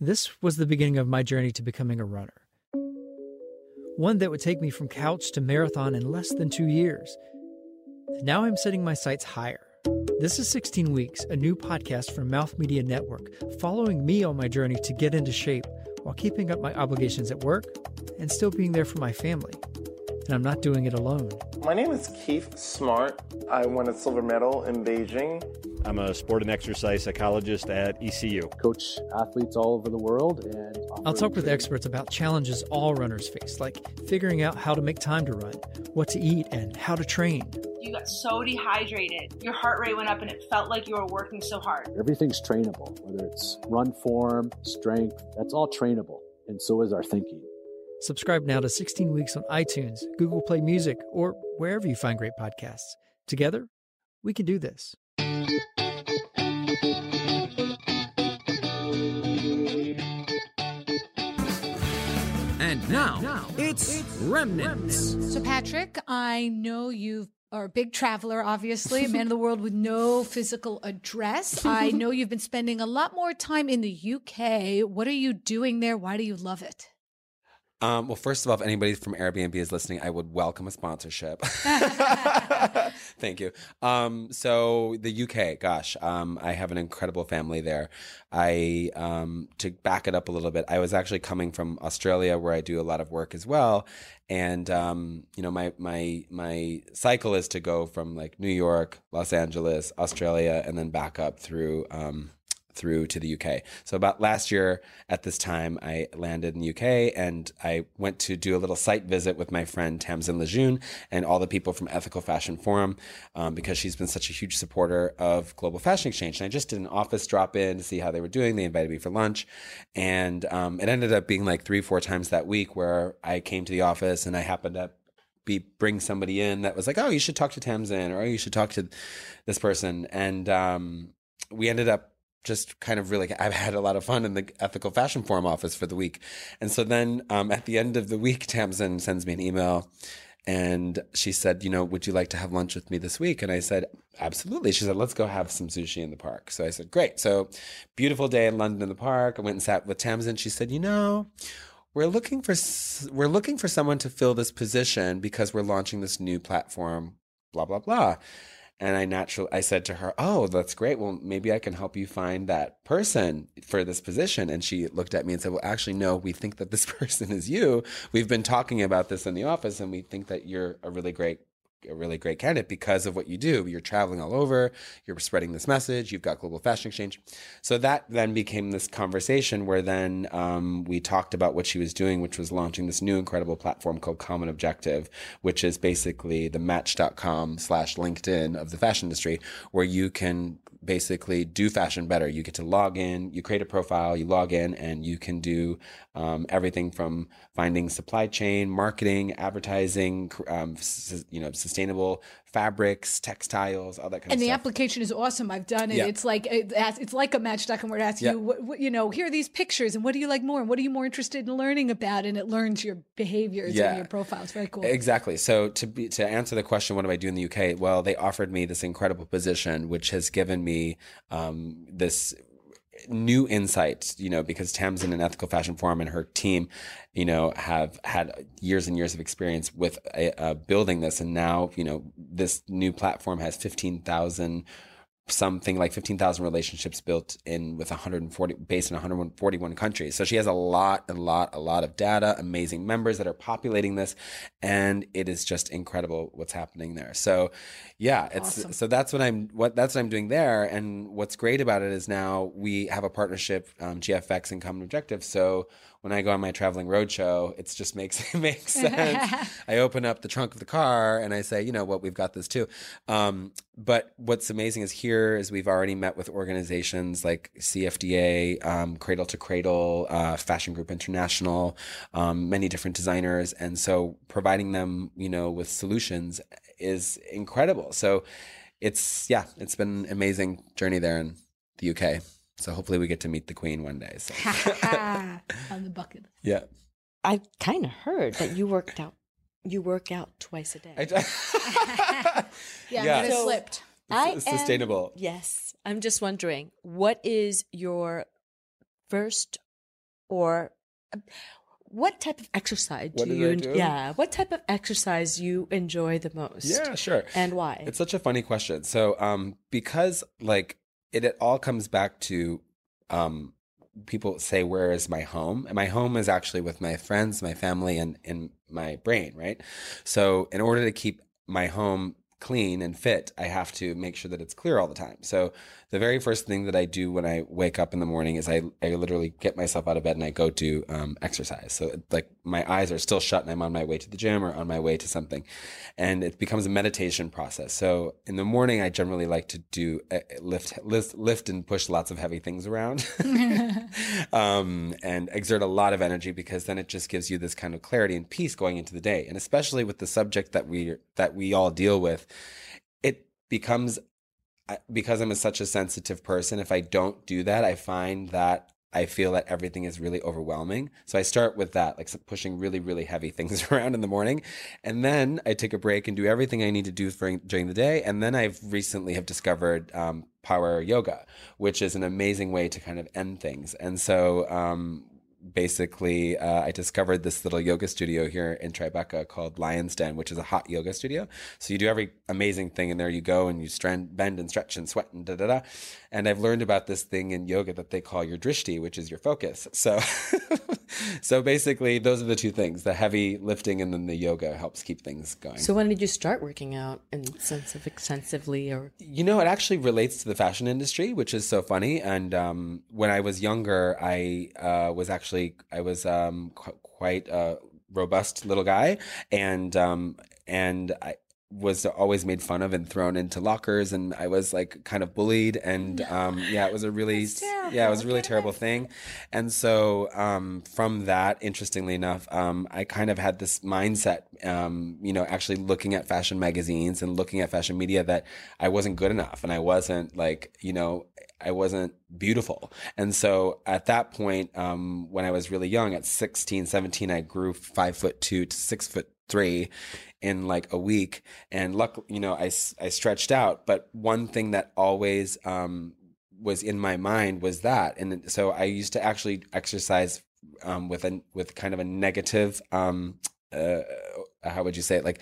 This was the beginning of my journey to becoming a runner. One that would take me from couch to marathon in less than two years. Now I'm setting my sights higher. This is 16 Weeks, a new podcast from Mouth Media Network, following me on my journey to get into shape while keeping up my obligations at work and still being there for my family. And I'm not doing it alone. My name is Keith Smart. I won a silver medal in Beijing. I'm a sport and exercise psychologist at ECU. Coach athletes all over the world and I'll talk with experts about challenges all runners face, like figuring out how to make time to run, what to eat, and how to train. You got so dehydrated, your heart rate went up, and it felt like you were working so hard. Everything's trainable, whether it's run form, strength, that's all trainable. And so is our thinking. Subscribe now to 16 Weeks on iTunes, Google Play Music, or wherever you find great podcasts. Together, we can do this. And now, it's Remnants. So, Patrick, I know you are a big traveler, obviously, a man of the world with no physical address. I know you've been spending a lot more time in the UK. What are you doing there? Why do you love it? Um, well, first of all, if anybody from Airbnb is listening, I would welcome a sponsorship. Thank you. Um, so the UK, gosh, um, I have an incredible family there. I um, to back it up a little bit, I was actually coming from Australia, where I do a lot of work as well, and um, you know, my my my cycle is to go from like New York, Los Angeles, Australia, and then back up through. Through to the UK. So about last year at this time, I landed in the UK and I went to do a little site visit with my friend Tamsin Lejeune and all the people from Ethical Fashion Forum um, because she's been such a huge supporter of Global Fashion Exchange. And I just did an office drop in to see how they were doing. They invited me for lunch, and um, it ended up being like three, four times that week where I came to the office and I happened to be bring somebody in that was like, oh, you should talk to Tamsin or oh, you should talk to this person, and um, we ended up just kind of really I've had a lot of fun in the ethical fashion forum office for the week. And so then um, at the end of the week, Tamsin sends me an email and she said, you know, would you like to have lunch with me this week? And I said, absolutely. She said, let's go have some sushi in the park. So I said, great. So beautiful day in London in the park. I went and sat with Tamsin. She said, you know, we're looking for we're looking for someone to fill this position because we're launching this new platform, blah blah blah. And I naturally, I said to her, "Oh, that's great. Well, maybe I can help you find that person for this position." And she looked at me and said, "Well, actually, no. We think that this person is you. We've been talking about this in the office, and we think that you're a really great a really great candidate because of what you do. You're traveling all over, you're spreading this message, you've got Global Fashion Exchange. So that then became this conversation where then um, we talked about what she was doing, which was launching this new incredible platform called Common Objective, which is basically the match.com slash LinkedIn of the fashion industry, where you can basically do fashion better. You get to log in, you create a profile, you log in, and you can do um, everything from finding supply chain, marketing, advertising, um, s- you know, sustainable fabrics, textiles, all that kind and of stuff. And the application is awesome. I've done it. Yeah. It's like it's like a match.com where it asks Yeah. you, what, what, you know, here are these pictures, and what do you like more, and what are you more interested in learning about, and it learns your behaviors Yeah. and your profile. It's very cool. Exactly. So to be to answer the question, what do I do in the UK? Well, they offered me this incredible position, which has given me um, this new insight. You know, because Tamsin and Ethical Fashion Forum and her team, you know, have had years and years of experience with uh, building this, and now you know this new platform has fifteen thousand something like 15,000 relationships built in with 140 based in 141 countries. So she has a lot a lot a lot of data, amazing members that are populating this and it is just incredible what's happening there. So yeah, it's Awesome. so that's what I'm what that's what I'm doing there and what's great about it is now we have a partnership um, GFX and Common Objective. So when I go on my traveling roadshow, it just makes it makes sense. I open up the trunk of the car and I say, you know what, we've got this too. Um, but what's amazing is here is we've already met with organizations like CFDA, um, Cradle to Cradle, uh, Fashion Group International, um, many different designers, and so providing them, you know, with solutions is incredible. So it's yeah, it's been an amazing journey there in the UK. So hopefully we get to meet the Queen one day. So on the bucket. yeah. I kind of heard that you worked out. You work out twice a day. Yeah, Yeah. but So- slipped. I It's am- sustainable. yes, I'm just wondering what is your first or what type of exercise What do you? Do? Yeah, what type of exercise you enjoy the most? Yeah, sure. And why? It's such a funny question. So, um, because like it, it all comes back to um people say, "Where is my home?" And my home is actually with my friends, my family, and in my brain, right? So, in order to keep my home clean and fit, I have to make sure that it's clear all the time. So the very first thing that I do when I wake up in the morning is I, I literally get myself out of bed and I go do um, exercise. So like my eyes are still shut and I'm on my way to the gym or on my way to something, and it becomes a meditation process. So in the morning, I generally like to do uh, lift lift lift and push lots of heavy things around, um, and exert a lot of energy because then it just gives you this kind of clarity and peace going into the day, and especially with the subject that we that we all deal with, it becomes because I'm a, such a sensitive person, if I don't do that, I find that I feel that everything is really overwhelming. So I start with that, like pushing really, really heavy things around in the morning. And then I take a break and do everything I need to do for, during the day. And then I've recently have discovered um, power yoga, which is an amazing way to kind of end things. And so um, basically uh, I discovered this little yoga studio here in Tribeca called Lyons Den, which is a hot yoga studio. So you do every amazing thing in there. You go and you strand, bend and stretch and sweat and da da da. And I've learned about this thing in yoga that they call your drishti, which is your focus. So, so basically, those are the two things: the heavy lifting and then the yoga helps keep things going. So when did you start working out and sensitive extensively, or you know, it actually relates to the fashion industry, which is so funny. And um, when I was younger, I uh, was actually I was um, qu- quite a robust little guy, and um, and I was always made fun of and thrown into lockers and I was like kind of bullied and um yeah it was a really yeah it was a really terrible thing. And so um from that interestingly enough um I kind of had this mindset um you know actually looking at fashion magazines and looking at fashion media that I wasn't good enough and I wasn't like you know I wasn't beautiful. And so at that point, um, when I was really young, at 16, 17, I grew five foot two to six foot three in like a week. And luck, you know, I, I stretched out. But one thing that always, um, was in my mind was that. And so I used to actually exercise, um, with a, with kind of a negative, um, uh, how would you say it? Like,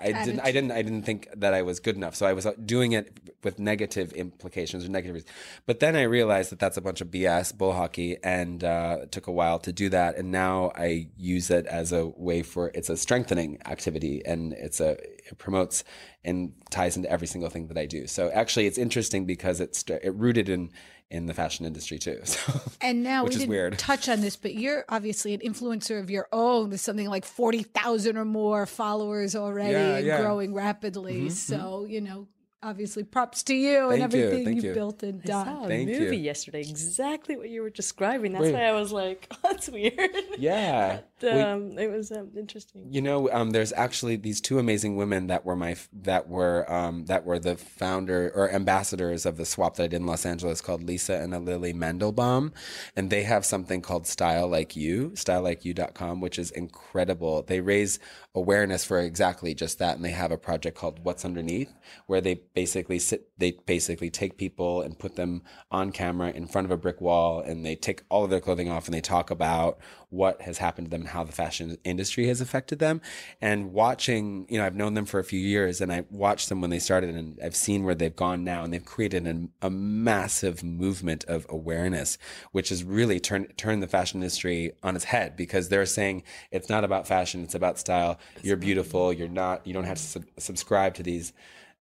I didn't, I didn't, I didn't think that I was good enough. So I was doing it with negative implications or negative. reasons. But then I realized that that's a bunch of BS, bull hockey, and uh, it took a while to do that. And now I use it as a way for it's a strengthening activity, and it's a it promotes and ties into every single thing that I do. So actually, it's interesting because it's it rooted in in the fashion industry too. So, and now which we is didn't weird. touch on this, but you're obviously an influencer of your own. with something like forty thousand or more followers already, Yeah, and yeah. growing rapidly. Mhm, so you know, obviously, props to you and Thank you, everything thank you've you. built and I done. saw a Thank you. movie yesterday, exactly what you were describing. That's Wait. why I was like, "That's weird." Yeah. But, We- um, it was um, interesting. You know, um, there's actually these two amazing women that were my that were um, that were the founder or ambassadors of the swap that I did in Los Angeles called Lisa and Lily Mandelbaum, and they have something called Style Like You, stylelikeyou.com, which is incredible. They raise awareness for exactly just that, and they have a project called What's Underneath, where they basically sit, they basically take people and put them on camera in front of a brick wall, and they take all of their clothing off, and they talk about what has happened to them and how the fashion industry has affected them. And watching, you know, I've known them for a few years and I watched them when they started and I've seen where they've gone now and they've created an, a massive movement of awareness, which has really turned, turned the fashion industry on its head because they're saying it's not about fashion, it's about style. You're beautiful. You're not, you don't have to sub- subscribe to these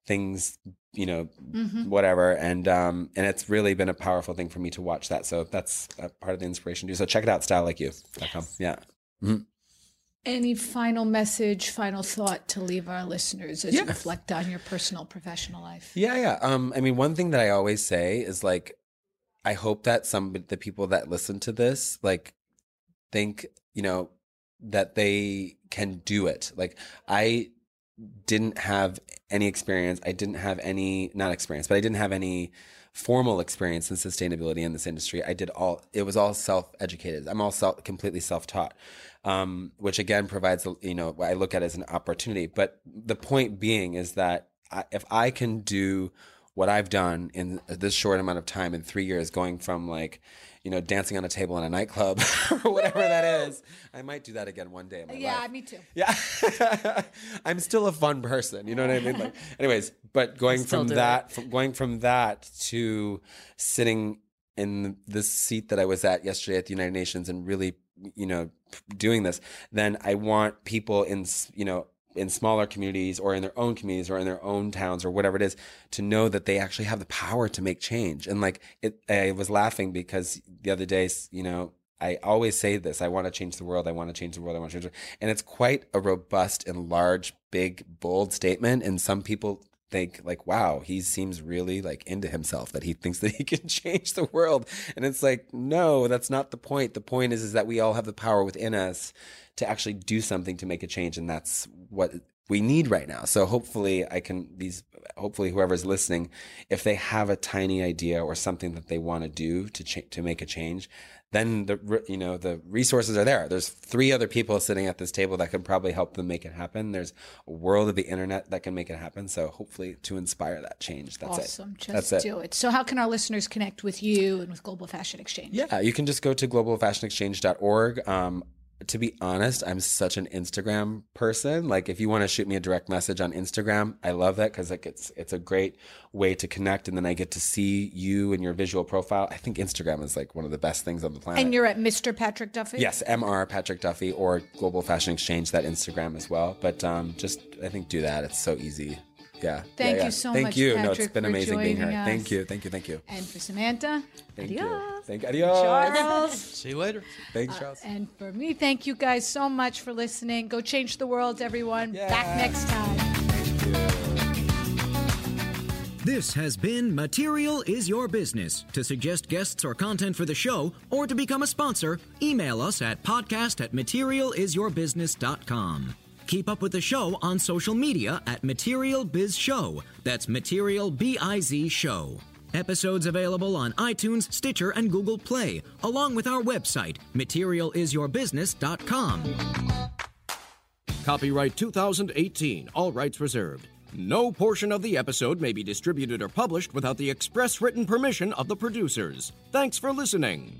things you know Mhm. whatever and um and it's really been a powerful thing for me to watch that so that's a part of the inspiration too so check it out style like you.com yeah Mhm. Any final message, final thought to leave our listeners as you reflect on your personal, professional life? Yeah, yeah. Um, I mean, one thing that I always say is like, I hope that some the people that listen to this like think, you know, that they can do it. Like I didn't have any experience. I didn't have any not experience, but I didn't have any formal experience in sustainability in this industry. I did all it was all self-educated. I'm all self completely self-taught. Um, which again provides you know I look at as an opportunity. But the point being is that I, if I can do what I've done in this short amount of time in three years, going from like, you know, dancing on a table in a nightclub or whatever that is, I might do that again one day Yeah, life. me too. Yeah. I'm still a fun person. You know what I mean? Like, anyways, but going from that, from going from that to sitting in the seat that I was at yesterday at the United Nations and really, you know, doing this, then I want people in, you know, in smaller communities or in their own communities or in their own towns or whatever it is to know that they actually have the power to make change. And like it, I was laughing because the other day, you know, I always say this I want to change the world. I want to change the world. I want to change the world. And it's quite a robust and large, big, bold statement. And some people think like wow he seems really like into himself that he thinks that he can change the world and it's like no that's not the point the point is is that we all have the power within us to actually do something to make a change and that's what we need right now so hopefully i can these hopefully whoever's listening if they have a tiny idea or something that they want to do to ch- to make a change then the you know the resources are there. There's three other people sitting at this table that can probably help them make it happen. There's a world of the internet that can make it happen. So hopefully to inspire that change. That's awesome. it. Just That's do it. So how can our listeners connect with you and with Global Fashion Exchange? Yeah, you can just go to globalfashionexchange.org. Um, to be honest, I'm such an Instagram person. Like, if you want to shoot me a direct message on Instagram, I love that because like it's it's a great way to connect, and then I get to see you and your visual profile. I think Instagram is like one of the best things on the planet. And you're at Mr. Patrick Duffy. Yes, Mr. Patrick Duffy or Global Fashion Exchange that Instagram as well. But um, just I think do that. It's so easy. Yeah. Thank yeah, yeah. you so thank much, you. Patrick, no, it's been amazing being here. us. Thank you. Thank you. Thank you. And for Samanta, Thank adios. you. Thank adios. Charles. See you later. Thanks, uh, Charles. And for me, thank you guys so much for listening. Go change the world, everyone. Back next time. This has been Material is Your Business. To suggest guests or content for the show or to become a sponsor, email us at podcast at materialisyourbusiness.com. Keep up with the show on social media at Material Biz Show. That's Material B I Z Show. Episodes available on iTunes, Stitcher, and Google Play, along with our website, materialisyourbusiness.com. Copyright 2018, all rights reserved. No portion of the episode may be distributed or published without the express written permission of the producers. Thanks for listening.